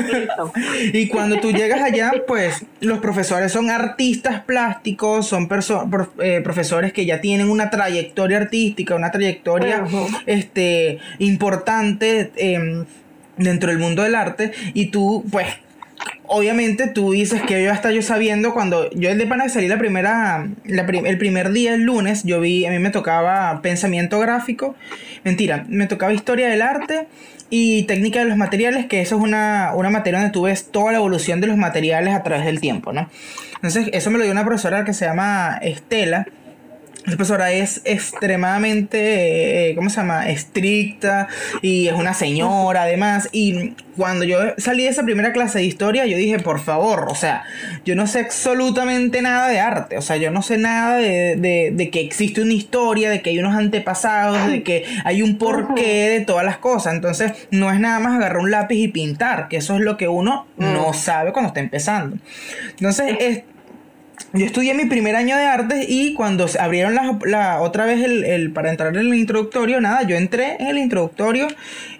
Speaker 1: y cuando tú llegas allá, pues los profesores son artistas plásticos, son eh, profesores que ya tienen una trayectoria artística, una trayectoria este, importante em, dentro del mundo del arte, y tú, pues, obviamente tú dices que yo hasta yo sabiendo cuando yo el de pana salí la primera el primer día el lunes yo vi a mí me tocaba pensamiento gráfico. Mentira me tocaba historia del arte y técnica de los materiales que eso es una, una materia donde tú ves toda la evolución de los materiales a través del tiempo no entonces eso me lo dio una profesora que se llama Estela la profesora es extremadamente, eh, ¿cómo se llama? Estricta y es una señora además. Y cuando yo salí de esa primera clase de historia, yo dije, por favor, o sea, yo no sé absolutamente nada de arte. O sea, yo no sé nada de, de, que existe una historia, de que hay unos antepasados, de que hay un porqué de todas las cosas. Entonces, no es nada más agarrar un lápiz y pintar, que eso es lo que uno no mm. sabe cuando está empezando. Entonces, es yo estudié mi primer año de artes y cuando abrieron la, otra vez el, para entrar en el introductorio, nada, yo entré en el introductorio,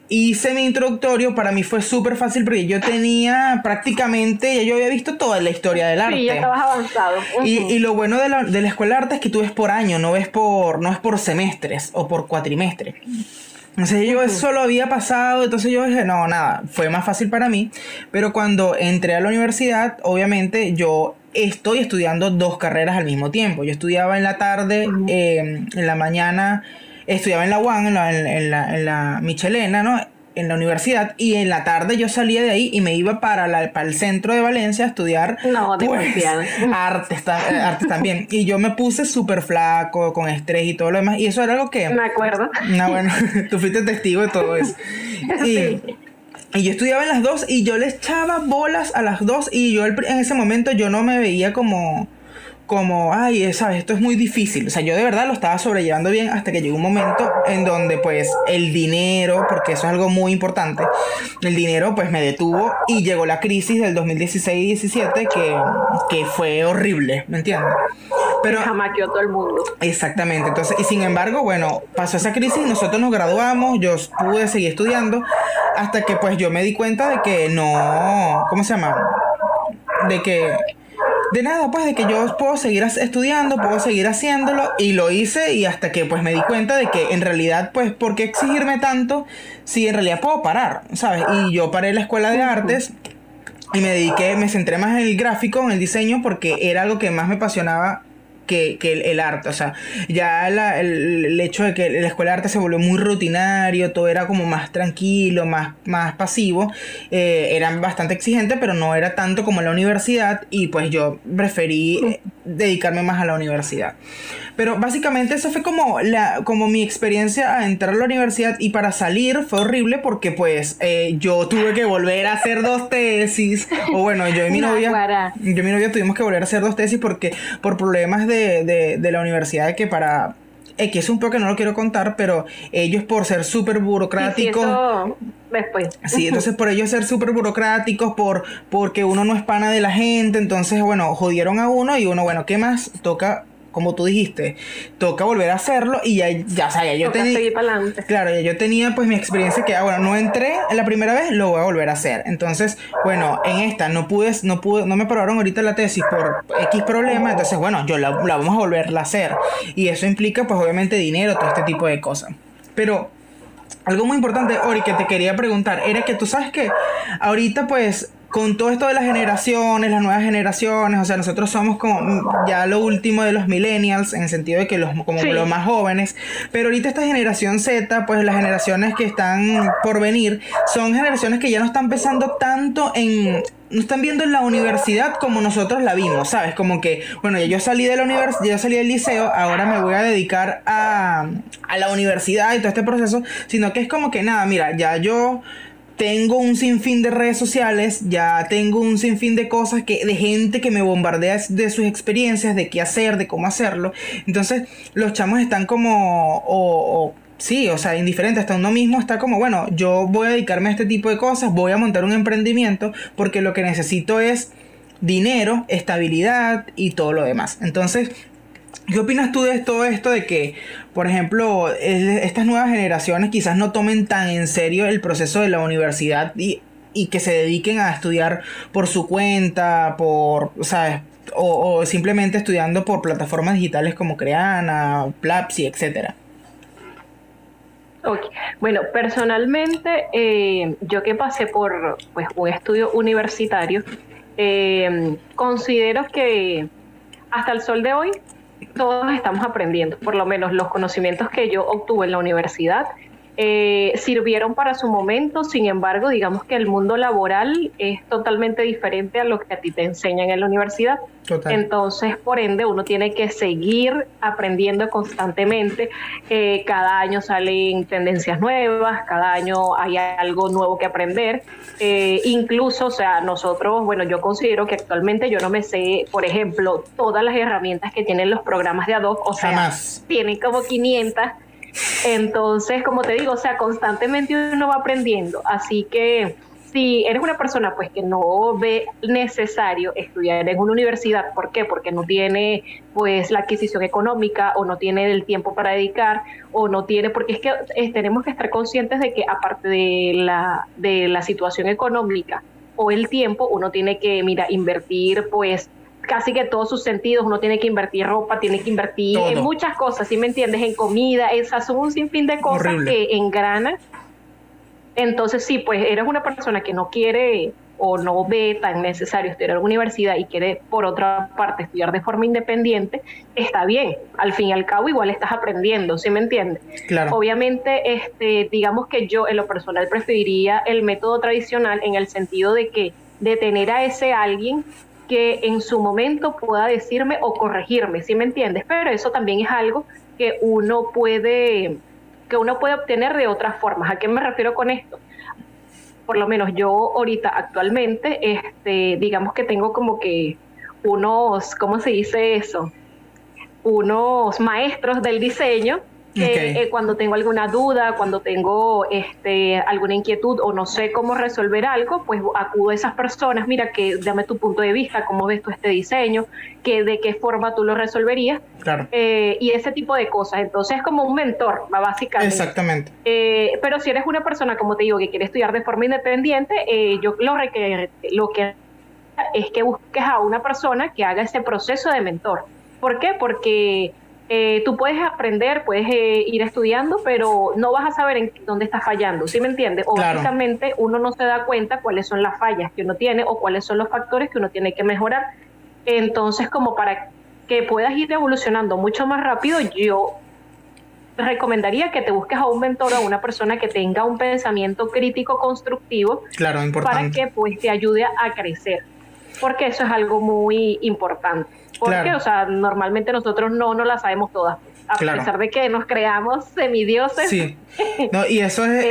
Speaker 1: hice mi introductorio, para mí fue súper fácil porque yo tenía prácticamente, ya yo había visto toda la historia del arte.
Speaker 2: Sí, ya estabas avanzado.
Speaker 1: y, lo bueno de la, de la escuela de arte es que tú ves por año, no ves por, no es por semestres o por cuatrimestre. Entonces yo eso lo había pasado, entonces yo dije, no, nada, fue más fácil para mí. Pero cuando entré a la universidad, obviamente yo estoy estudiando dos carreras al mismo tiempo. Yo estudiaba en la tarde, em, en la mañana estudiaba en la UAN, en la, en la, en la Michelena, ¿no? en la universidad y en la tarde yo salía de ahí y me iba para, la, para el centro de Valencia a estudiar
Speaker 2: no, pues,
Speaker 1: artes, artes también. Y yo me puse súper flaco, con estrés y todo lo demás. Y eso era algo que...
Speaker 2: Me acuerdo.
Speaker 1: No, bueno, tú fuiste testigo de todo eso. Y, y yo estudiaba en las dos y yo le echaba bolas a las dos y yo en ese momento yo no me veía como como, ay, sabes, esto es muy difícil. O sea, yo de verdad lo estaba sobrellevando bien hasta que llegó un momento en donde pues el dinero, porque eso es algo muy importante, el dinero pues me detuvo y llegó la crisis del 2016-17 que, que fue horrible, ¿me entiendes?
Speaker 2: Pero jamaqueó todo el mundo.
Speaker 1: Exactamente. Entonces, y sin embargo, bueno, pasó esa crisis, nosotros nos graduamos, yo pude seguir estudiando hasta que pues yo me di cuenta de que no, ¿cómo se llama? De que de nada, pues de que yo puedo seguir estudiando, puedo seguir haciéndolo y lo hice y hasta que pues me di cuenta de que en realidad pues ¿por qué exigirme tanto si en realidad puedo parar? ¿Sabes? Y yo paré la escuela de artes y me dediqué, me centré más en el gráfico, en el diseño porque era algo que más me apasionaba que, el, arte. O sea, ya el, hecho de que la escuela de arte se volvió muy rutinario, todo era como más tranquilo, más, más pasivo, eh, eran bastante exigentes, pero no era tanto como la universidad y pues yo preferí dedicarme más a la universidad. Pero básicamente eso fue como, la, como mi experiencia a entrar a la universidad y para salir fue horrible porque pues eh, yo tuve que volver a hacer dos tesis. O bueno, yo y mi novia... Yo y mi novia tuvimos que volver a hacer dos tesis porque por problemas de, de, de la universidad que para que es un poco que no lo quiero contar, pero ellos por ser súper burocráticos.
Speaker 2: Sí, después.
Speaker 1: Sí, entonces por ellos ser súper burocráticos, por, porque uno no es pana de la gente, entonces, bueno, jodieron a uno y uno, bueno, ¿qué más? Toca como tú dijiste, toca volver a hacerlo y ya, ya, o sea, ya yo tenía... Claro, ya yo tenía pues mi experiencia que, ah, bueno, no entré la primera vez, lo voy a volver a hacer. Entonces, bueno, en esta no pude, no pude, no me aprobaron ahorita la tesis por X problema, entonces, bueno, yo la, la vamos a volver a hacer. Y eso implica pues obviamente dinero, todo este tipo de cosas. Pero algo muy importante, Ori, que te quería preguntar, era que tú sabes que ahorita pues con todo esto de las generaciones, las nuevas generaciones, o sea, nosotros somos como ya lo último de los millennials, en el sentido de que los, como los más jóvenes, pero ahorita esta generación Z, pues las generaciones que están por venir, son generaciones que ya no están pensando tanto en, no están viendo en la universidad como nosotros la vimos, ¿sabes? Como que, bueno, ya yo salí de la universidad, ya salí del liceo, ahora me voy a dedicar a, a la universidad y todo este proceso, sino que es como que nada, mira, ya yo tengo un sinfín de redes sociales, ya tengo un sinfín de cosas que de gente que me bombardea de sus experiencias, de qué hacer, de cómo hacerlo. Entonces, los chamos están como o, sí, o sea, indiferente, hasta uno mismo está como, bueno, yo voy a dedicarme a este tipo de cosas, voy a montar un emprendimiento porque lo que necesito es dinero, estabilidad y todo lo demás. Entonces, ¿Qué opinas tú de todo esto de que, por ejemplo, estas nuevas generaciones quizás no tomen tan en serio el proceso de la universidad y, que se dediquen a estudiar por su cuenta, por, ¿sabes? O, simplemente estudiando por plataformas digitales como Creana, Plapsi, etcétera?
Speaker 2: Bueno, personalmente, eh, yo que pasé por pues, un estudio universitario, eh, considero que hasta el sol de hoy todos estamos aprendiendo, por lo menos los conocimientos que yo obtuve en la universidad eh, sirvieron para su momento, sin embargo, digamos que el mundo laboral es totalmente diferente a lo que a ti te enseñan en la universidad. Entonces, por ende, uno tiene que seguir aprendiendo constantemente. Eh, cada año salen tendencias nuevas, cada año hay algo nuevo que aprender. Eh, incluso, o sea, nosotros, bueno, yo considero que actualmente yo no me sé, por ejemplo, todas las herramientas que tienen los programas de Adobe, o sea, tienen como 500 entonces, como te digo, o sea, constantemente uno va aprendiendo. Así que si eres una persona pues que no ve necesario estudiar en una universidad, ¿por qué? Porque no tiene pues la adquisición económica o no tiene el tiempo para dedicar o no tiene, porque es que eh, tenemos que estar conscientes de que aparte de la, de la situación económica o el tiempo, uno tiene que, mira, invertir pues casi que todos sus sentidos, uno tiene que invertir ropa, tiene que invertir en muchas cosas, ¿sí me entiendes? En comida, esas son un sinfín de cosas que engranan. Entonces, sí, pues eres una persona que no quiere o no ve tan necesario estudiar en la universidad y quiere, por otra parte, estudiar de forma independiente, está bien. Al fin y al cabo, igual estás aprendiendo, ¿sí me entiendes?
Speaker 1: Claro.
Speaker 2: Obviamente, este, digamos que yo en lo personal preferiría el método tradicional en el sentido de que de tener a ese alguien que en su momento pueda decirme o corregirme, ¿sí me entiendes? Pero eso también es algo que uno puede que uno puede obtener de otras formas. ¿A qué me refiero con esto? Por lo menos yo ahorita actualmente, este, digamos que tengo como que unos, ¿cómo se dice eso? Unos maestros del diseño eh, cuando tengo alguna duda, cuando tengo este, alguna inquietud o no sé cómo resolver algo, pues acudo a esas personas, mira, que dame tu punto de vista, cómo ves tú este diseño, que de qué forma tú lo resolverías, eh, y ese tipo de cosas. Entonces es como un mentor, básicamente.
Speaker 1: Exactamente.
Speaker 2: Eh, pero si eres una persona, como te digo, que quiere estudiar de forma independiente, yo lo, que, lo que es que busques a una persona que haga ese proceso de mentor. ¿Por qué? Porque eh, tú puedes aprender, puedes eh, ir estudiando, pero no vas a saber en dónde estás fallando, ¿sí me entiendes? O básicamente uno no se da cuenta cuáles son las fallas que uno tiene o cuáles son los factores que uno tiene que mejorar. Entonces, como para que puedas ir evolucionando mucho más rápido, yo recomendaría que te busques a un mentor o a una persona que tenga un pensamiento crítico constructivo
Speaker 1: claro,
Speaker 2: para que pues te ayude a crecer. Porque eso es algo muy importante. Porque, o sea, normalmente nosotros no, no la sabemos todas. A pesar de que nos creamos semidioses.
Speaker 1: Sí. No, y eso es.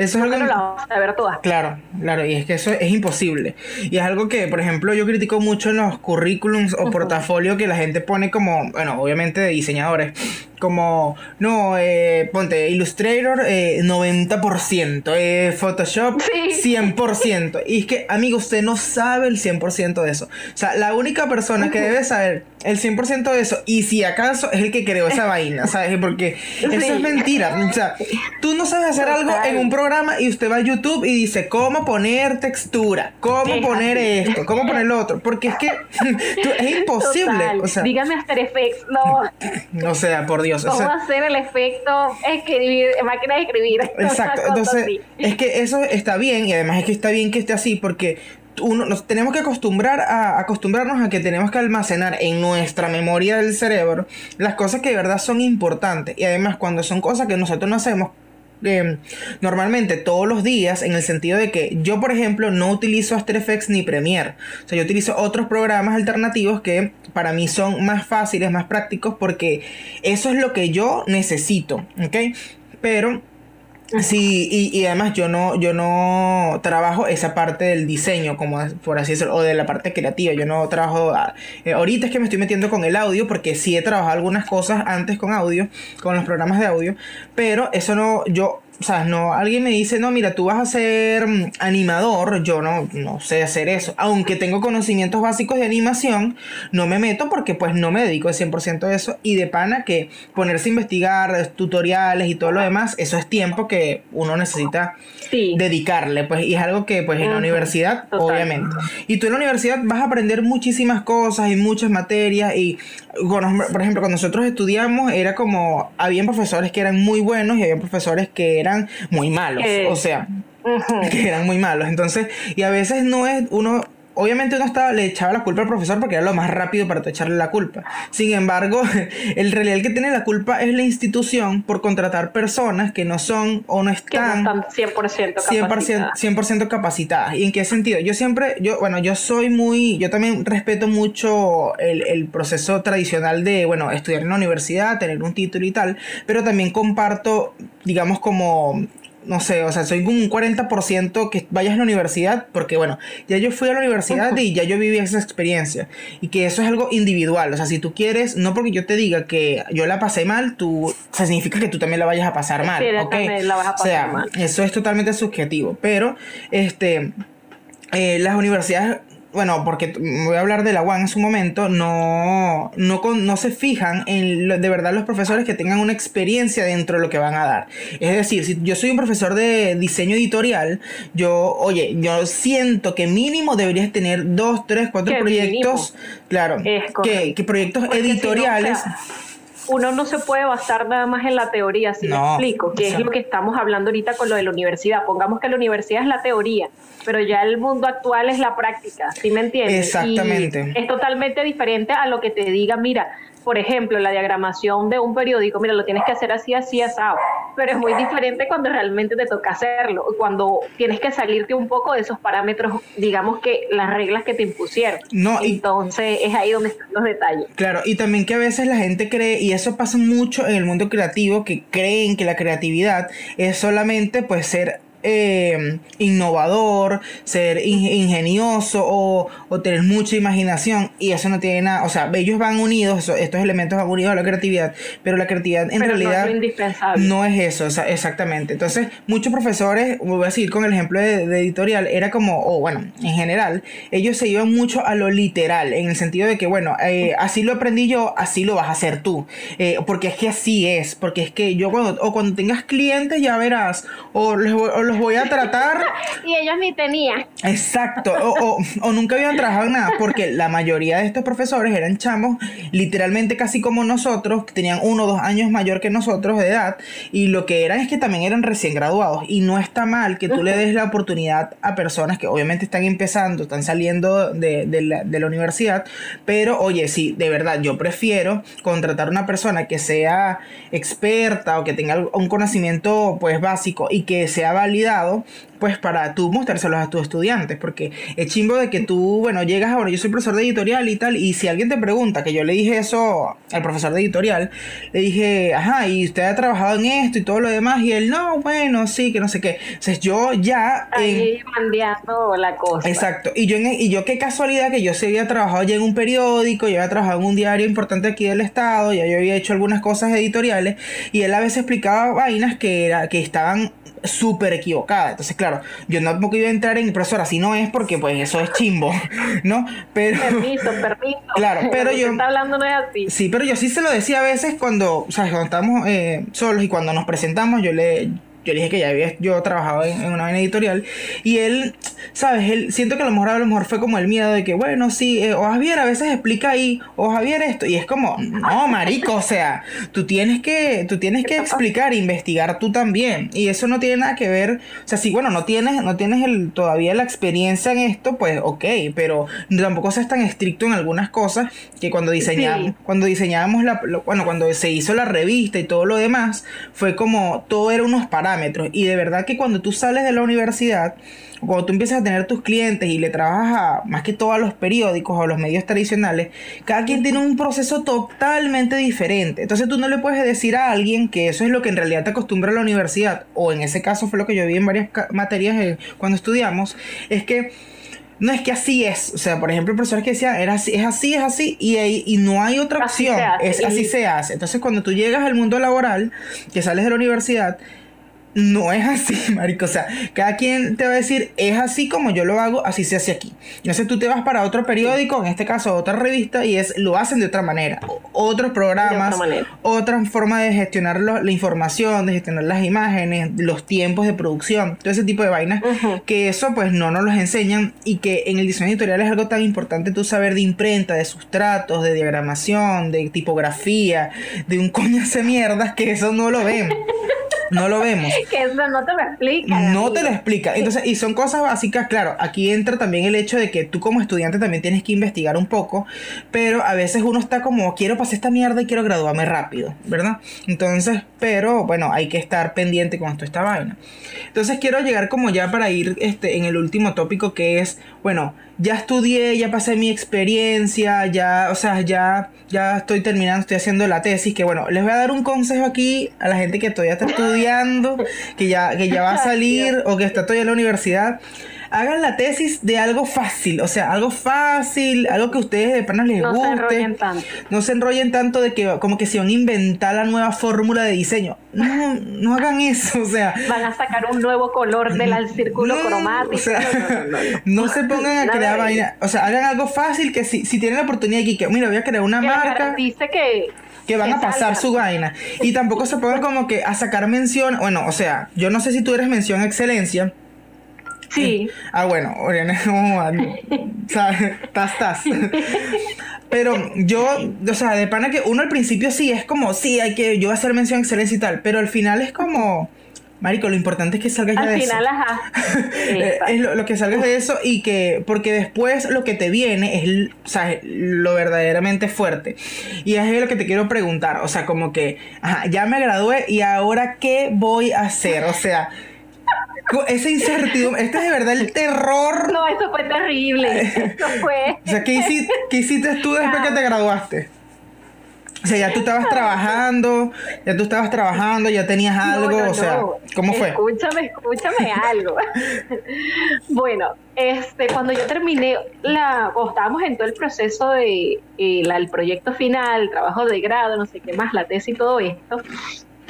Speaker 1: Eh, eso es algo.
Speaker 2: No todas.
Speaker 1: Claro, claro, y es que eso es imposible. Y es algo que, por ejemplo, yo critico mucho en los currículums o portafolios que la gente pone como, bueno, obviamente de diseñadores, como, no, eh, ponte Illustrator eh, 90%, eh, Photoshop 100%. Y es que, amigo, usted no sabe el 100% de eso. O sea, la única persona que debe saber el 100% de eso, y si acaso es el que creó esa vaina, ¿sabes? Porque eso es mentira. O sea, tú no sabes hacer algo en un programa y usted va a YouTube y dice, ¿cómo poner textura? ¿Cómo poner esto? ¿Cómo poner lo otro? Porque es que es imposible. O sea,
Speaker 2: Dígame After Effects, no.
Speaker 1: O sea, por Dios.
Speaker 2: ¿Cómo hacer el efecto escribir, máquina de escribir?
Speaker 1: Exacto, entonces es que eso está bien y además es que está bien que esté así porque uno, nos tenemos que acostumbrar a acostumbrarnos a que tenemos que almacenar en nuestra memoria del cerebro las cosas que de verdad son importantes y además cuando son cosas que nosotros no hacemos Em, normalmente todos los días en el sentido de que yo por ejemplo no utilizo After Effects ni Premiere. O sea yo utilizo otros programas alternativos que para mí son más fáciles más prácticos porque eso es lo que yo necesito ok pero Sí, y, además yo no, yo no trabajo esa parte del diseño, como por así decirlo, o de la parte creativa. Yo no trabajo. Ah, eh, ahorita es que me estoy metiendo con el audio, porque sí he trabajado algunas cosas antes con audio, con los programas de audio, pero eso no, yo o sea, no, alguien me dice, no, mira, tú vas a ser mm, animador, yo no, no sé hacer eso. Aunque tengo conocimientos básicos de animación, no me meto porque pues no me dedico al 100% a eso. Y de pana que ponerse a investigar tutoriales y todo lo demás, eso es tiempo que uno necesita dedicarle. Pues, y es algo que pues en la universidad, obviamente. Y tú en la universidad vas a aprender muchísimas cosas y muchas materias. Y, por ejemplo, cuando nosotros estudiamos, era como, habían profesores que eran muy buenos y había profesores que eran muy malos. Eh, o sea, que eran muy malos. Entonces, y a veces no es uno obviamente uno estaba, le echaba la culpa al profesor porque era lo más rápido para echarle la culpa. Sin embargo, el realidad el que tiene la culpa es la institución por contratar personas que no son o no están,
Speaker 2: 100% capacitadas.
Speaker 1: 100%, capacitadas. ¿Y en qué sentido? Yo siempre, yo, bueno, yo soy muy, yo también respeto mucho el, el proceso tradicional de, bueno, estudiar en la universidad, tener un título y tal, pero también comparto, digamos, como no sé, o sea, soy un 40% que vayas a la universidad, porque bueno, ya yo fui a la universidad y ya yo viví esa experiencia. Y que eso es algo individual, o sea, si tú quieres, no porque yo te diga que yo la pasé mal, tú, o sea, significa que tú también la vayas a pasar mal. Sí,
Speaker 2: la vas a pasar o sea, mal.
Speaker 1: Eso es totalmente subjetivo, pero este... Eh, las universidades bueno, porque voy a hablar de la UAN en su momento, no, no, no se fijan en de verdad los profesores que tengan una experiencia dentro de lo que van a dar. Es decir, si yo soy un profesor de diseño editorial, yo, oye, yo siento que mínimo deberías tener dos, tres, cuatro proyectos, claro, que, que, proyectos editoriales
Speaker 2: uno no se puede basar nada más en la teoría, si me explico, que es lo que estamos hablando ahorita con lo de la universidad. Pongamos que la universidad es la teoría, pero ya el mundo actual es la práctica, ¿sí me entiendes?
Speaker 1: Exactamente.
Speaker 2: es totalmente diferente a lo que te diga, mira, por ejemplo, la diagramación de un periódico, mira, lo tienes que hacer así, así, asado, pero es muy diferente cuando realmente te toca hacerlo, cuando tienes que salirte un poco de esos parámetros, digamos que las reglas que te impusieron. No, Entonces es ahí donde están los detalles.
Speaker 1: Claro, y también que a veces la gente cree, y eso pasa mucho en el mundo creativo, que creen que la creatividad es solamente pues ser eh, innovador, ser ingenioso o, tener mucha imaginación y eso no tiene nada, o sea, ellos van unidos, estos elementos van unidos a la creatividad, pero la creatividad en realidad no es, eso, exactamente. Entonces, muchos profesores, voy a seguir con el ejemplo de, editorial, era como, o bueno, en general, ellos se iban mucho a lo literal, en el sentido de que, bueno, eh, así lo aprendí yo, así lo vas a hacer tú, eh, porque es que así es, porque es que yo cuando, o cuando tengas clientes ya verás, o, o los voy a tratar.
Speaker 2: y ellos ni tenían.
Speaker 1: Exacto, o, o, nunca habían trabajado en nada, porque la mayoría de estos profesores eran chamos, literalmente casi como nosotros, que tenían uno o dos años mayor que nosotros de edad, y lo que eran es que también eran recién graduados. Y no está mal que tú le des la oportunidad a personas que obviamente están empezando, están saliendo de, la, de la universidad, pero oye, sí, de verdad, yo prefiero contratar a una persona que sea experta o que tenga un conocimiento pues básico y que sea validado pues para tú mostrárselos a tus estudiantes, porque es chimbo de que tú, bueno, llegas ahora, yo soy profesor de editorial y tal, y si alguien te pregunta, que yo le dije eso al profesor de editorial, le dije, ajá, y usted ha trabajado en esto y todo lo demás, y él, no, bueno, sí, que no sé qué. Entonces yo ya...
Speaker 2: Ahí la cosa.
Speaker 1: Exacto, y yo, y yo qué casualidad que yo se había trabajado ya en un periódico, yo había trabajado en un diario importante aquí del estado, ya yo había hecho algunas cosas editoriales, y él a veces explicaba vainas que, era, que estaban súper equivocada. Entonces, claro, yo no tampoco iba a entrar en impresora, si no es porque pues eso es chimbo, ¿no?
Speaker 2: Pero permiso, permiso.
Speaker 1: Claro, pero yo
Speaker 2: está hablando no es así.
Speaker 1: Sí, pero yo sí se lo decía a veces cuando, o sea, cuando estamos eh, solos y cuando nos presentamos, yo le yo le dije que ya había yo trabajado en, una vaina editorial y él, sabes, él siento que a lo mejor a lo mejor fue como el miedo de que bueno, sí, eh, o Javier a veces explica ahí, o Javier esto y es como, no, marico, o sea, tú tienes que tú tienes que explicar, investigar tú también y eso no tiene nada que ver, o sea, si bueno, no tienes no tienes el todavía la experiencia en esto, pues ok, pero tampoco seas tan estricto en algunas cosas que cuando diseñamos cuando diseñábamos la bueno, cuando se hizo la revista y todo lo demás, fue como todo era unos parámetros y de verdad que cuando tú sales de la universidad, cuando tú empiezas a tener tus clientes y le trabajas a, más que todo a los periódicos o a los medios tradicionales, cada quien tiene un proceso totalmente diferente. Entonces tú no le puedes decir a alguien que eso es lo que en realidad te acostumbra a la universidad, o en ese caso fue lo que yo vi en varias materias eh, cuando estudiamos, es que no es que así es. O sea, por ejemplo, el profesor que decía, era así, es así, es así, y, y no hay otra opción. es así se hace. Entonces, cuando tú llegas al mundo laboral, que sales de la universidad, no es así, marico. O sea, cada quien te va a decir, es así como yo lo hago, así se hace aquí. No sé, tú te vas para otro periódico, en este caso otra revista, y es lo hacen de otra manera. Otros programas, otra, forma de gestionar la información, de gestionar las imágenes, los tiempos de producción, todo ese tipo de vainas, que eso pues no nos los enseñan y que en el diseño editorial es algo tan importante tú saber de imprenta, de sustratos, de diagramación, de tipografía, de un coño de mierdas, que eso no lo ven. No lo vemos.
Speaker 2: que eso no te lo explica.
Speaker 1: No te lo explica. Entonces, y son cosas básicas, claro, aquí entra también el hecho de que tú como estudiante también tienes que investigar un poco, pero a veces uno está como, quiero pasar esta mierda y quiero graduarme rápido, ¿verdad? Entonces, pero bueno, hay que estar pendiente con esto, esta vaina. Entonces quiero llegar como ya para ir este, en el último tópico que es, bueno, ya estudié, ya pasé mi experiencia, ya, o sea, ya, ya estoy terminando, estoy haciendo la tesis, que bueno, les voy a dar un consejo aquí a la gente que todavía está estudiando, que ya, que ya va a salir o que está todavía en la universidad hagan la tesis de algo fácil, o sea, algo fácil, algo que a ustedes de panas les
Speaker 2: no
Speaker 1: guste.
Speaker 2: No se enrollen tanto.
Speaker 1: No se enrollen tanto de que como que se van a inventar la nueva fórmula de diseño. No, no hagan eso, o sea.
Speaker 2: Van a sacar un nuevo color del círculo cromático. O sea,
Speaker 1: no, se pongan a crear vaina. O sea, hagan algo fácil que si, si tienen la oportunidad aquí, que mira, voy a crear una marca.
Speaker 2: Dice que
Speaker 1: que van a pasar su vaina. Y tampoco se pongan como que a sacar mención, bueno, o sea, yo no sé si tú eres mención excelencia,
Speaker 2: Sí.
Speaker 1: Ah, bueno, Oriana, ¿sabes? Estás, estás. Pero yo, o sea, de pana que uno al principio sí es como, sí, hay que, yo voy a hacer mención excelencia y tal, pero al final es como, Marico, lo importante es que salgas ya
Speaker 2: de
Speaker 1: final,
Speaker 2: eso. Ajá.
Speaker 1: es lo, que salgas de eso y que, porque después lo que te viene es, o sea, lo verdaderamente fuerte. Y es lo que te quiero preguntar, o sea, como que, ajá, ya me gradué y ahora qué voy a hacer, o sea esa incertidumbre, este es de verdad el terror.
Speaker 2: No, eso fue terrible. Eso fue.
Speaker 1: o sea, ¿qué hiciste, ¿qué hiciste tú después que te graduaste? O sea, ya tú estabas trabajando, ya tú estabas trabajando, ya tenías algo, o sea, ¿cómo fue?
Speaker 2: Escúchame, escúchame algo. bueno, este, cuando yo terminé la, o estábamos en todo el proceso de eh, el proyecto final, el trabajo de grado, no sé qué más, la tesis y todo esto,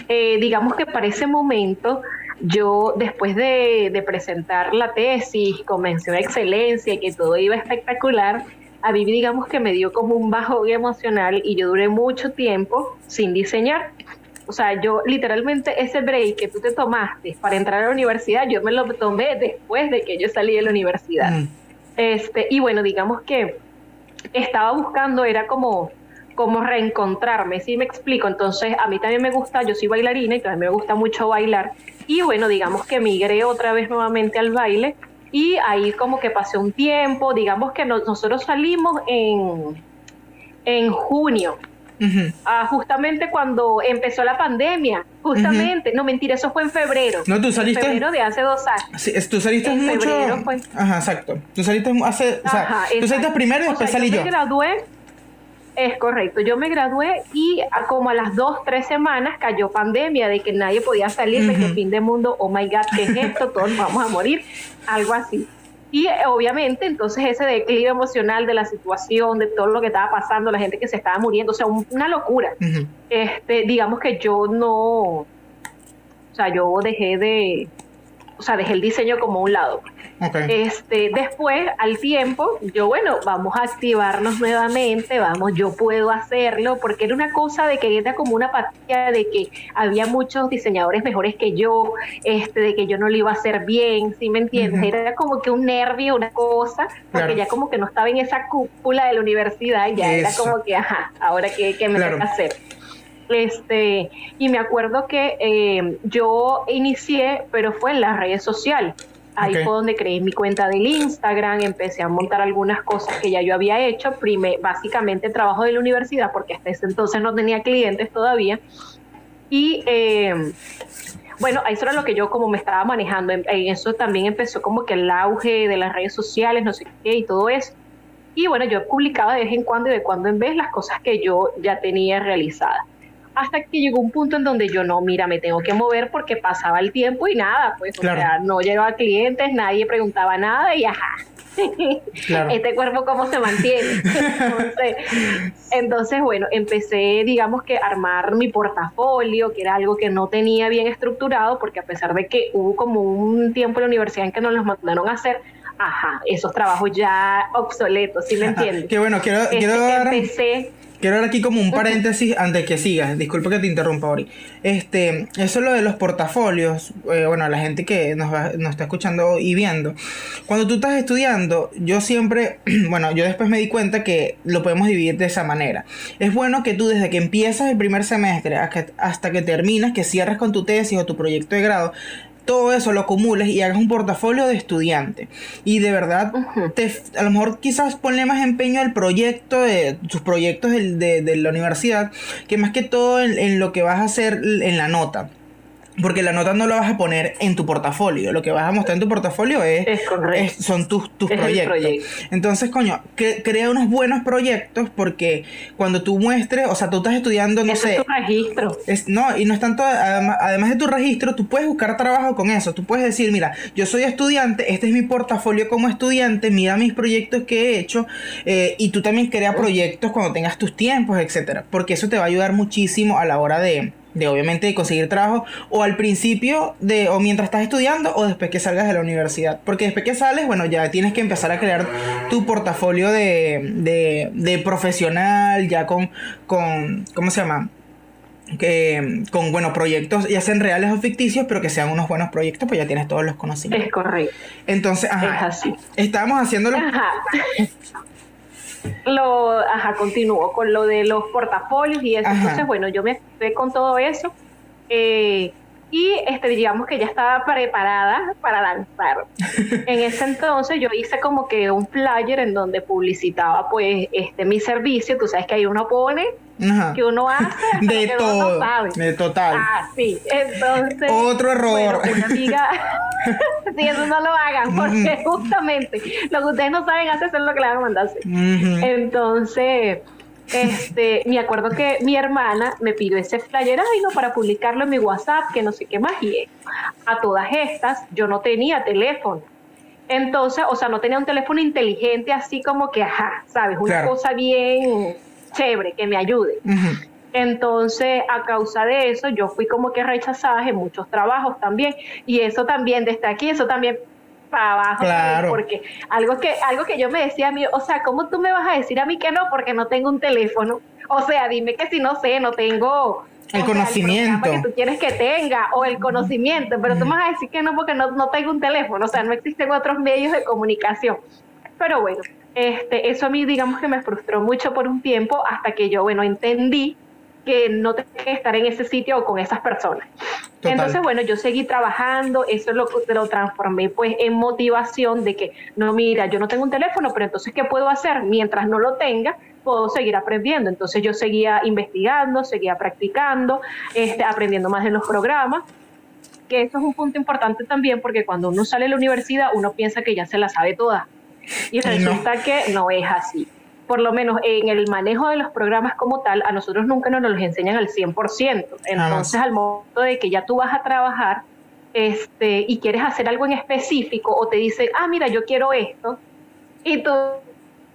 Speaker 2: eh, digamos que para ese momento yo después de, presentar la tesis con mención a excelencia y que todo iba espectacular, a mí digamos que me dio como un bajón emocional y yo duré mucho tiempo sin diseñar. O sea, yo literalmente ese break que tú te tomaste para entrar a la universidad, yo me lo tomé después de que yo salí de la universidad. Mm. Este, y bueno, digamos que estaba buscando, era como como reencontrarme, ¿sí me explico? Entonces, a mí también me gusta, yo soy bailarina y también me gusta mucho bailar. Y bueno, digamos que migré otra vez nuevamente al baile y ahí como que pasé un tiempo, digamos que nosotros salimos en, en junio, ah, justamente cuando empezó la pandemia, justamente, no mentira, eso fue en febrero.
Speaker 1: No, tú saliste.
Speaker 2: En febrero de hace dos años.
Speaker 1: Sí, tú saliste en mucho. Febrero. Ajá, exacto. Tú saliste hace. o sea, tú saliste primero y después salí yo.
Speaker 2: Me gradué es correcto. Yo me gradué y como a las dos, tres semanas cayó pandemia de que nadie podía salir, de que fin de mundo, oh my God, ¿qué es esto? Todos vamos a morir, algo así. Y eh, obviamente entonces ese declive emocional de la situación, de todo lo que estaba pasando, la gente que se estaba muriendo, o sea, una locura. este, digamos que yo no, o sea, yo dejé de, o sea, dejé el diseño como un lado. Este, después, al tiempo, yo, bueno, vamos a activarnos nuevamente, vamos, yo puedo hacerlo, porque era una cosa de que era como una apatía de que había muchos diseñadores mejores que yo, este, de que yo no lo iba a hacer bien, ¿sí me entiendes? Era como que un nervio, una cosa, porque ya como que no estaba en esa cúpula de la universidad, ya era como que, ajá, ahora qué, qué me toca hacer. Este, y me acuerdo que eh, yo inicié, pero fue en las redes sociales. Ahí fue donde creé mi cuenta del Instagram, empecé a montar algunas cosas que ya yo había hecho, prime, básicamente trabajo de la universidad, porque hasta ese entonces no tenía clientes todavía. Y eh, bueno, eso era lo que yo como me estaba manejando. En, eso también empezó como que el auge de las redes sociales, no sé qué, y todo eso. Y bueno, yo publicaba de vez en cuando y de cuando en vez las cosas que yo ya tenía realizadas hasta que llegó un punto en donde yo no, mira, me tengo que mover porque pasaba el tiempo y nada, pues, o sea, no llegaba clientes, nadie preguntaba nada y ajá. Este cuerpo cómo se mantiene. Entonces, bueno, empecé, digamos que, a armar mi portafolio, que era algo que no tenía bien estructurado, porque a pesar de que hubo como un tiempo en la universidad en que nos los mandaron a hacer, ajá, esos trabajos ya obsoletos, ¿sí me entiendes?
Speaker 1: Qué bueno, quiero, quiero este, Empecé Quiero dar aquí como un paréntesis antes que sigas. Disculpe que te interrumpa, Ori. Este, eso es lo de los portafolios. Eh, bueno, la gente que nos, nos está escuchando y viendo. Cuando tú estás estudiando, yo siempre, bueno, yo después me di cuenta que lo podemos dividir de esa manera. Es bueno que tú desde que empiezas el primer semestre hasta que terminas, que cierras con tu tesis o tu proyecto de grado, todo eso lo acumules y hagas un portafolio de estudiante. Y de verdad, te, a lo mejor quizás ponle más empeño al proyecto, de tus proyectos de, de, la universidad, que más que todo en, lo que vas a hacer en la nota. Porque la nota no la vas a poner en tu portafolio. Lo que vas a mostrar en tu portafolio es, son tus, tus proyectos. Entonces, coño, crea unos buenos proyectos porque cuando tú muestres, o sea, tú estás estudiando, no sé.
Speaker 2: Es tu registro.
Speaker 1: no, y no es tanto, además, de tu registro, tú puedes buscar trabajo con eso. Tú puedes decir, mira, yo soy estudiante, este es mi portafolio como estudiante, mira mis proyectos que he hecho, eh, y tú también crea proyectos cuando tengas tus tiempos, etcétera. Porque eso te va a ayudar muchísimo a la hora de de obviamente conseguir trabajo o al principio de o mientras estás estudiando o después que salgas de la universidad. Porque después que sales bueno ya tienes que empezar a crear tu portafolio de, de, profesional ya con con cómo se llama que con buenos proyectos ya sean reales o ficticios pero que sean unos buenos proyectos pues ya tienes todos los conocimientos.
Speaker 2: Es correcto.
Speaker 1: Entonces ajá, es así. estábamos haciéndolo ajá
Speaker 2: lo, ajá, continúo con lo de los portafolios y eso. Entonces, bueno, yo me fui con todo eso. Eh, y este, digamos que ya estaba preparada para lanzar. en ese entonces yo hice como que un flyer en donde publicitaba pues este mi servicio, tú sabes que ahí uno pone que uno hace
Speaker 1: de todo, de total.
Speaker 2: Ah, sí, entonces
Speaker 1: otro error.
Speaker 2: una amiga si eso no lo hagan, porque justamente lo que ustedes no saben hacer es lo que le van a mandar. Entonces, este, me acuerdo que mi hermana me pidió ese flyer, ay, no, para publicarlo en mi WhatsApp, que no sé qué más, y a todas estas yo no tenía teléfono. Entonces, o sea, no tenía un teléfono inteligente así como que, ajá, ¿sabes? Una cosa bien chévere, que me ayude. Entonces, a causa de eso, yo fui como que rechazada en muchos trabajos también. Y eso también, desde aquí, eso también para abajo.
Speaker 1: Claro.
Speaker 2: Porque algo que, algo que yo me decía a mí, o sea, ¿cómo tú me vas a decir a mí que no? Porque no tengo un teléfono. O sea, dime que si no sé, no tengo
Speaker 1: el conocimiento
Speaker 2: que tú quieres que tenga o el conocimiento, pero tú me vas a decir que no porque no, no tengo un teléfono, o sea, no existen otros medios de comunicación. Pero bueno, este, eso a mí digamos que me frustró mucho por un tiempo hasta que yo, bueno, entendí que no tenía que estar en ese sitio o con esas personas. Entonces, bueno, yo seguí trabajando, eso lo, lo transformé pues en motivación de que, no, mira, yo no tengo un teléfono, pero entonces, ¿qué puedo hacer? Mientras no lo tenga, puedo seguir aprendiendo. Entonces yo seguía investigando, seguía practicando, este, aprendiendo más de los programas, que eso es un punto importante también porque cuando uno sale de la universidad uno piensa que ya se la sabe toda. Y resulta que no es así por lo menos en el manejo de los programas como tal, a nosotros nunca nos los enseñan al 100%. Entonces, al momento de que ya tú vas a trabajar este, y quieres hacer algo en específico o te dicen, ah, mira, yo quiero esto, y tú,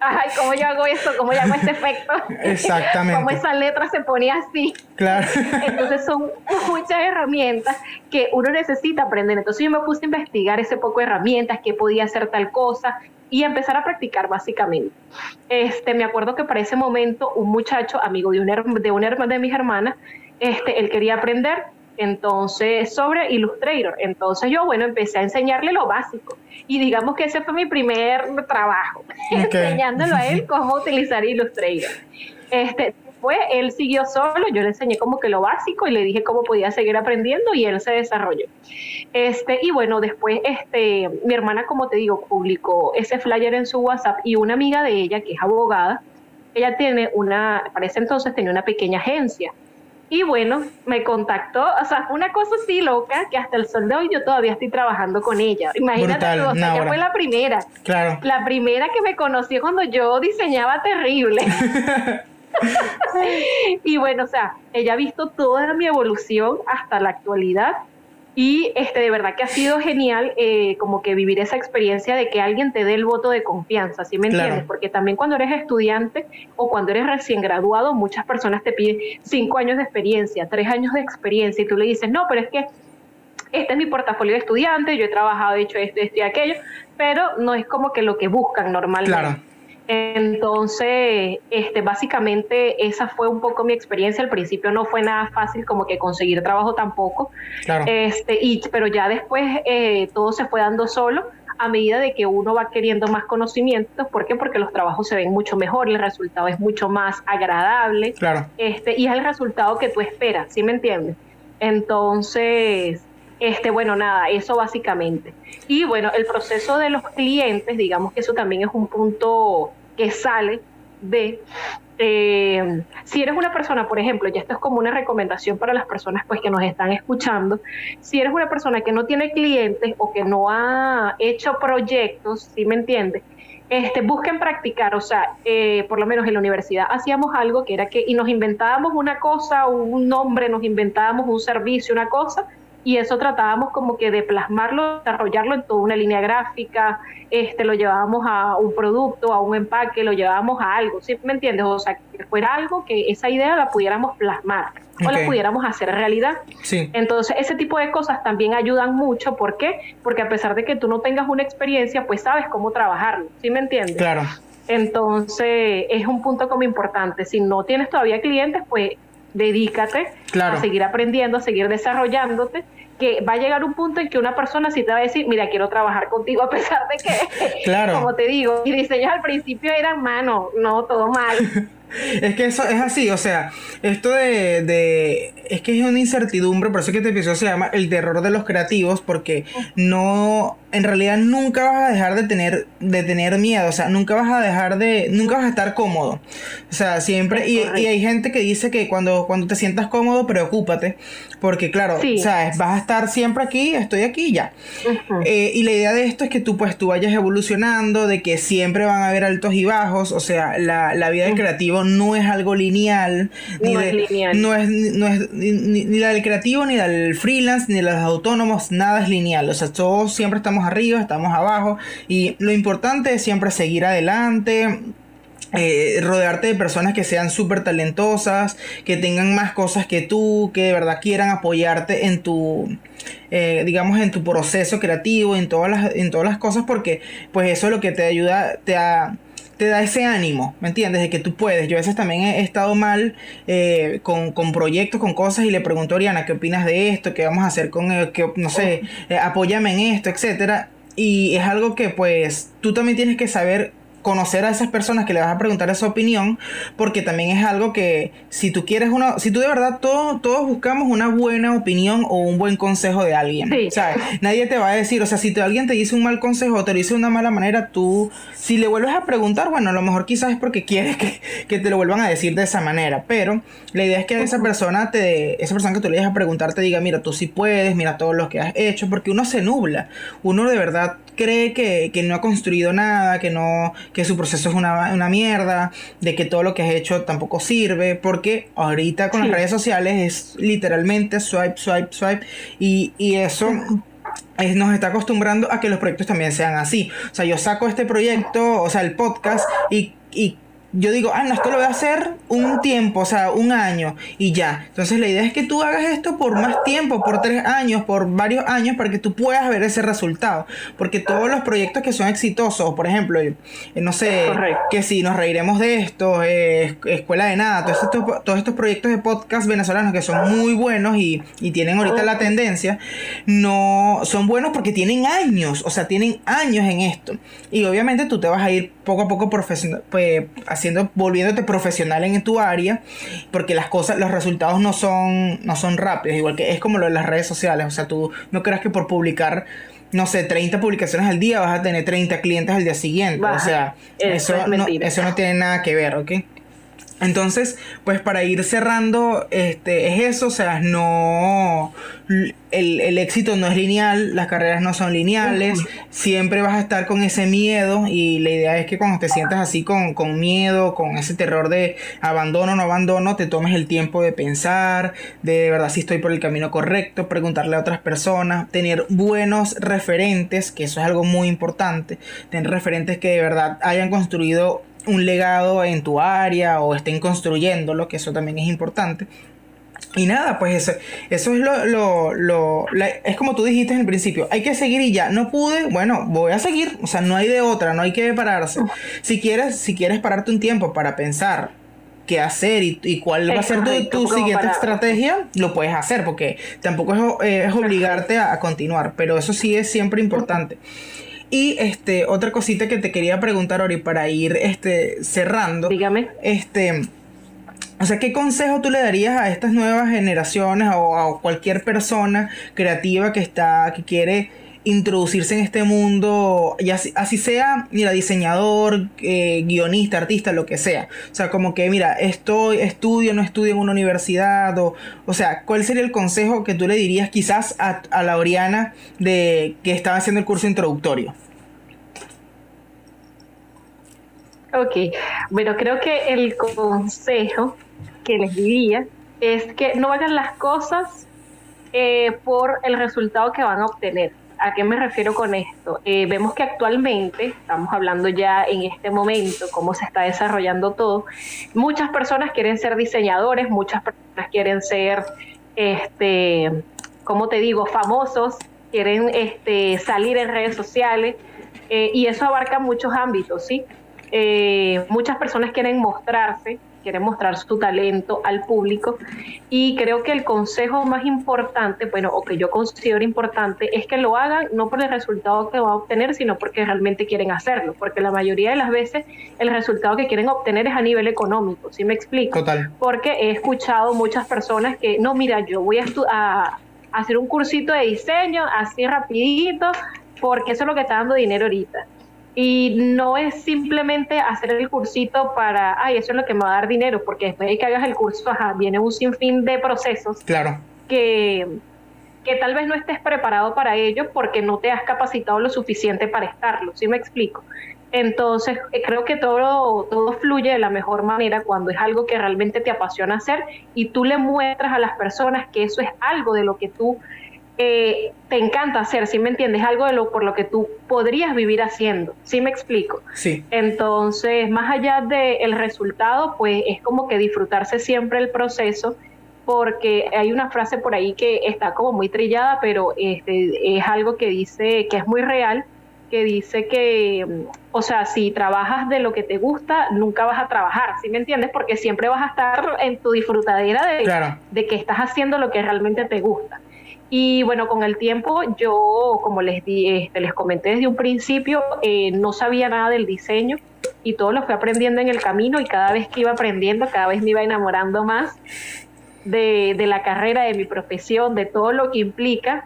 Speaker 2: ay, ¿cómo yo hago esto? ¿Cómo yo hago este efecto?
Speaker 1: Exactamente.
Speaker 2: ¿Cómo esa letra se ponía así?
Speaker 1: Claro.
Speaker 2: Entonces son muchas herramientas que uno necesita aprender. Entonces yo me puse a investigar ese poco de herramientas, que podía hacer tal cosa, y empezar a practicar básicamente. Este, me acuerdo que para ese momento un muchacho, amigo de una de, una de mis hermanas, este, él quería aprender entonces sobre Illustrator. Entonces yo, bueno, empecé a enseñarle lo básico. Y digamos que ese fue mi primer trabajo, enseñándolo a él cómo utilizar Illustrator. Este, después él siguió solo, yo le enseñé como que lo básico y le dije cómo podía seguir aprendiendo y él se desarrolló. Este, y bueno, después este, mi hermana, como te digo, publicó ese flyer en su WhatsApp y una amiga de ella, que es abogada, ella tiene una, para ese entonces tenía una pequeña agencia. Y bueno, me contactó, o sea, fue una cosa así loca que hasta el sol de hoy yo todavía estoy trabajando con ella. Imagínate tú, o sea, ella fue la primera.
Speaker 1: Claro.
Speaker 2: La primera que me conoció cuando yo diseñaba terrible. y bueno, o sea, ella ha visto toda mi evolución hasta la actualidad y este, de verdad que ha sido genial eh, como que vivir esa experiencia de que alguien te dé el voto de confianza, ¿sí me entiendes? Porque también cuando eres estudiante o cuando eres recién graduado, muchas personas te piden cinco años de experiencia, tres años de experiencia y tú le dices, no, pero es que este es mi portafolio de estudiante, yo he trabajado, he hecho esto, esto y aquello, pero no es como que lo que buscan normalmente. Claro. Entonces, este, básicamente esa fue un poco mi experiencia. Al principio no fue nada fácil como que conseguir trabajo tampoco. Este, y, pero ya después eh, todo se fue dando solo a medida de que uno va queriendo más conocimientos. ¿Por qué? Porque los trabajos se ven mucho mejor, el resultado es mucho más agradable.
Speaker 1: Claro.
Speaker 2: Este, y es el resultado que tú esperas, ¿sí me entiendes? Entonces, este, bueno, nada, eso básicamente. Y bueno, el proceso de los clientes, digamos que eso también es un punto que sale de eh, si eres una persona, por ejemplo, ya esto es como una recomendación para las personas pues que nos están escuchando, si eres una persona que no tiene clientes o que no ha hecho proyectos, ¿sí me entiendes? Este, busquen practicar, o sea, eh, por lo menos en la universidad hacíamos algo que era que y nos inventábamos una cosa, un nombre, nos inventábamos un servicio, una cosa, y eso tratábamos como que de plasmarlo, desarrollarlo en toda una línea gráfica, este, lo llevábamos a un producto, a un empaque, lo llevábamos a algo, ¿sí me entiendes? O sea, que fuera algo que esa idea la pudiéramos plasmar o la pudiéramos hacer realidad.
Speaker 1: Sí.
Speaker 2: Entonces, ese tipo de cosas también ayudan mucho, ¿por qué? Porque a pesar de que tú no tengas una experiencia, pues sabes cómo trabajarlo, ¿sí me entiendes?
Speaker 1: Claro.
Speaker 2: Entonces, es un punto como importante. Si no tienes todavía clientes, pues dedícate a seguir aprendiendo, a seguir desarrollándote, que va a llegar un punto en que una persona sí te va a decir, mira, quiero trabajar contigo, a pesar de que,
Speaker 1: claro.
Speaker 2: como te digo, mis diseños al principio eran mano, no, todo mal.
Speaker 1: es que eso es así, o sea, esto de, de, es que es una incertidumbre, por eso que este episodio se llama El terror de los creativos, porque no en realidad nunca vas a dejar de tener, de tener miedo, o sea, nunca vas a dejar de, nunca vas a estar cómodo. O sea, siempre, y, hay gente que dice que cuando, cuando te sientas cómodo, preocúpate, porque claro, sabes, vas a estar siempre aquí, estoy aquí ya. Eh, y la idea de esto es que tú pues tú vayas evolucionando, de que siempre van a haber altos y bajos, o sea, la, la vida del creativo no es algo lineal,
Speaker 2: no es lineal.
Speaker 1: No es, no es ni, ni, la del creativo, ni la del freelance, ni la de los autónomos, nada es lineal, o sea, todos siempre estamos arriba, estamos abajo y lo importante es siempre seguir adelante. Eh, rodearte de personas que sean súper talentosas, que tengan más cosas que tú, que de verdad quieran apoyarte en tu, eh, digamos, en tu proceso creativo, en todas las, en todas las cosas, porque pues eso es lo que te ayuda, te, te da ese ánimo, ¿me entiendes? De que tú puedes. Yo a veces también he estado mal eh, con, proyectos, con cosas y le pregunto a Oriana, ¿qué opinas de esto? ¿Qué vamos a hacer con, el, que, no sé, eh, apóyame en esto, etcétera? Y es algo que pues tú también tienes que saber conocer a esas personas que le vas a preguntar esa opinión, porque también es algo que si tú quieres una, si tú de verdad todos, todos buscamos una buena opinión o un buen consejo de alguien, o sea, nadie te va a decir, o sea, si alguien te dice un mal consejo o te lo dice de una mala manera, tú, si le vuelves a preguntar, bueno, a lo mejor quizás es porque quieres que, que te lo vuelvan a decir de esa manera, pero la idea es que esa persona te, esa persona que tú le vayas a preguntar te diga, mira, tú sí puedes, mira todo lo que has hecho, porque uno se nubla, uno de verdad cree que, que no ha construido nada, que no, que su proceso es una, una, mierda, de que todo lo que has hecho tampoco sirve, porque ahorita con las redes sociales es literalmente swipe, swipe, swipe, y, y eso nos está acostumbrando a que los proyectos también sean así. O sea, yo saco este proyecto, o sea, el podcast, y, y yo digo, ah, no, esto lo voy a hacer un tiempo, o sea, un año y ya. Entonces la idea es que tú hagas esto por más tiempo, por tres años, por varios años, para que tú puedas ver ese resultado. Porque todos los proyectos que son exitosos, por ejemplo, eh, no sé, que si nos reiremos de esto, eh, Escuela de Nada, todos estos, todos estos proyectos de podcast venezolanos que son muy buenos y, y tienen ahorita la tendencia, no son buenos porque tienen años, o sea, tienen años en esto. Y obviamente tú te vas a ir poco a poco profesional, pues, volviéndote profesional en tu área, porque las cosas, los resultados no son, no son rápidos, igual que es como lo de las redes sociales, o sea, tú no creas que por publicar no sé, 30 publicaciones al día vas a tener 30 clientes al día siguiente. o sea, eso, no, eso no tiene nada que ver, ¿ok? Entonces, pues para ir cerrando, este, es eso, o sea, no, el, éxito no es lineal, las carreras no son lineales, siempre vas a estar con ese miedo y la idea es que cuando te sientas así con, con miedo, con ese terror de abandono o no abandono, te tomes el tiempo de pensar, de, verdad si estoy por el camino correcto, preguntarle a otras personas, tener buenos referentes, que eso es algo muy importante, tener referentes que de verdad hayan construido un legado en tu área o estén construyéndolo, que eso también es importante. Y nada, pues eso, eso es lo, lo, es como tú dijiste en el principio, hay que seguir y ya, no pude, bueno, voy a seguir, o sea, no hay de otra, no hay que pararse. Si quieres, si quieres pararte un tiempo para pensar qué hacer y, cuál va a ser tu, siguiente estrategia, lo puedes hacer, porque tampoco es, obligarte a, a, continuar, pero eso sí es siempre importante. Y este, otra cosita que te quería preguntar, Ori, para ir este, cerrando.
Speaker 2: Dígame.
Speaker 1: Este. O sea, ¿qué consejo tú le darías a estas nuevas generaciones o a cualquier persona creativa que está, que quiere introducirse en este mundo, y así, sea, mira, diseñador, eh, guionista, artista, lo que sea. O sea, como que, mira, estoy, estudio, no estudio en una universidad, o, o sea, ¿cuál sería el consejo que tú le dirías quizás a, a la Oriana de que estaba haciendo el curso introductorio?
Speaker 2: Ok, bueno, creo que el consejo que les diría es que no hagan las cosas eh, por el resultado que van a obtener ¿A qué me refiero con esto? Eh, vemos que actualmente, estamos hablando ya en este momento, cómo se está desarrollando todo, muchas personas quieren ser diseñadores, muchas personas quieren ser, este, ¿cómo te digo?, famosos, quieren este, salir en redes sociales, eh, y eso abarca muchos ámbitos, ¿sí? Eh, muchas personas quieren mostrarse, quiere mostrar su talento al público. Y creo que el consejo más importante, bueno, o que yo considero importante, es que lo hagan no por el resultado que va a obtener, sino porque realmente quieren hacerlo. Porque la mayoría de las veces el resultado que quieren obtener es a nivel económico, ¿sí me explico?
Speaker 1: Total.
Speaker 2: Porque he escuchado muchas personas que, no, mira, yo voy a, a hacer un cursito de diseño así rapidito, porque eso es lo que está dando dinero ahorita. Y no es simplemente hacer el cursito para, ay, eso es lo que me va a dar dinero, porque después de que hagas el curso, ajá, viene un sinfín de procesos
Speaker 1: claro.
Speaker 2: que, que tal vez no estés preparado para ello porque no te has capacitado lo suficiente para estarlo, ¿sí me explico? Entonces, eh, creo que todo, todo fluye de la mejor manera cuando es algo que realmente te apasiona hacer y tú le muestras a las personas que eso es algo de lo que tú eh, te encanta hacer, ¿sí me entiendes? Algo de lo por lo que tú podrías vivir haciendo, ¿sí me explico?
Speaker 1: Sí.
Speaker 2: Entonces, más allá del resultado, pues es como que disfrutarse siempre el proceso, porque hay una frase por ahí que está como muy trillada, pero este, es algo que dice que es muy real, que dice que, o sea, si trabajas de lo que te gusta, nunca vas a trabajar, ¿sí me entiendes? Porque siempre vas a estar en tu disfrutadera de, de que estás haciendo lo que realmente te gusta. Y bueno, con el tiempo yo, como les, di, este, les comenté desde un principio, eh, no sabía nada del diseño y todo lo fui aprendiendo en el camino y cada vez que iba aprendiendo, cada vez me iba enamorando más de, de, la carrera, de mi profesión, de todo lo que implica,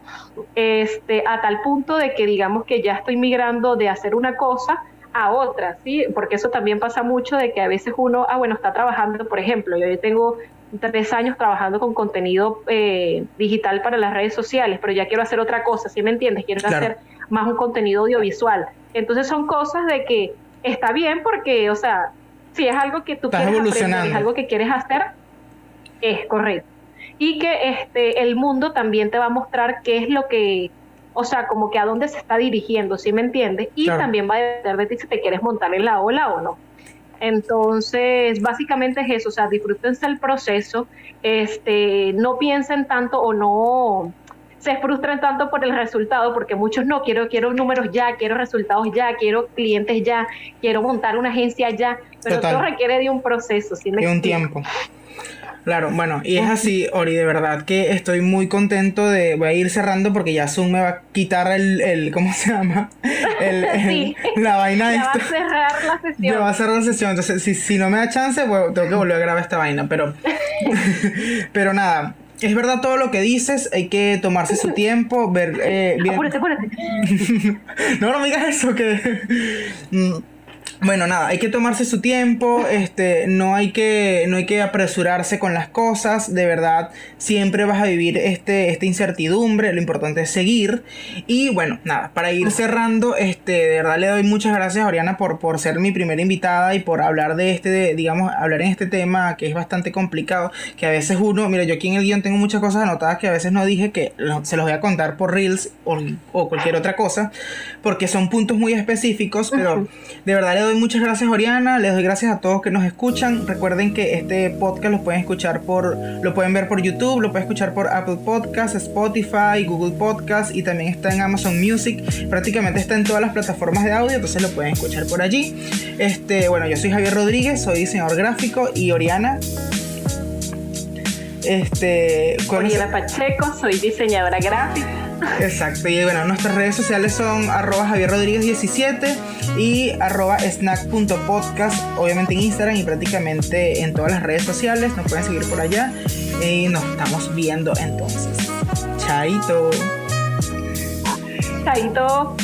Speaker 2: este, a tal punto de que digamos que ya estoy migrando de hacer una cosa a otra, ¿sí? Porque eso también pasa mucho de que a veces uno, ah, bueno, está trabajando, por ejemplo, yo tengo tres años trabajando con contenido eh, digital para las redes sociales, pero ya quiero hacer otra cosa, ¿sí me entiendes? Quiero hacer más un contenido audiovisual. Entonces son cosas de que está bien porque, o sea, si es algo que tú quieres aprender, es algo que quieres hacer, es correcto. Y que este el mundo también te va a mostrar qué es lo que, o sea, como que a dónde se está dirigiendo, ¿sí me entiendes? Y también va a depender de ti si te quieres montar en la ola o no. Entonces, básicamente es eso, o sea, disfrútense el proceso, este, no piensen tanto o no se frustren tanto por el resultado, porque muchos no, quiero, quiero números ya, quiero resultados ya, quiero clientes ya, quiero montar una agencia ya, pero todo requiere de un proceso, ¿sí
Speaker 1: de un tiempo. Claro, bueno, y es así, Ori, de verdad que estoy muy contento de. Voy a ir cerrando porque ya Zoom me va a quitar el. el ¿Cómo se llama? El,
Speaker 2: sí.
Speaker 1: La vaina de
Speaker 2: Va a cerrar la sesión.
Speaker 1: Ya va a cerrar la sesión. Entonces, si, si no me da chance, tengo que volver a grabar esta vaina. Pero. pero nada. Es verdad todo lo que dices, hay que tomarse su tiempo, ver eh, bien.
Speaker 2: Apúrate, apúrate.
Speaker 1: no, no me digas eso, que. Bueno, nada, hay que tomarse su tiempo, este, no hay que, no hay que apresurarse con las cosas, de verdad, siempre vas a vivir este, esta incertidumbre, lo importante es seguir. Y bueno, nada, para ir cerrando, este, de verdad le doy muchas gracias a Oriana por, por ser mi primera invitada y por hablar de este, digamos, hablar en este tema que es bastante complicado, que a veces uno, mira, yo aquí en el guion tengo muchas cosas anotadas que a veces no dije que se los voy a contar por Reels o, o cualquier otra cosa, porque son puntos muy específicos, pero de verdad le doy muchas gracias Oriana, les doy gracias a todos que nos escuchan. Recuerden que este podcast lo pueden escuchar por, lo pueden ver por YouTube, lo pueden escuchar por Apple Podcasts, Spotify, Google Podcasts y también está en Amazon Music. Prácticamente está en todas las plataformas de audio, entonces lo pueden escuchar por allí. Este, bueno, yo soy Javier Rodríguez, soy diseñador gráfico y Oriana.
Speaker 2: Este, Oriana Pacheco, soy diseñadora gráfica.
Speaker 1: Exacto, y bueno, nuestras redes sociales son arroba Javier Rodríguez 17 y arroba snack.podcast, obviamente en Instagram y prácticamente en todas las redes sociales, nos pueden seguir por allá y nos estamos viendo entonces. Chaito.
Speaker 2: Chaito.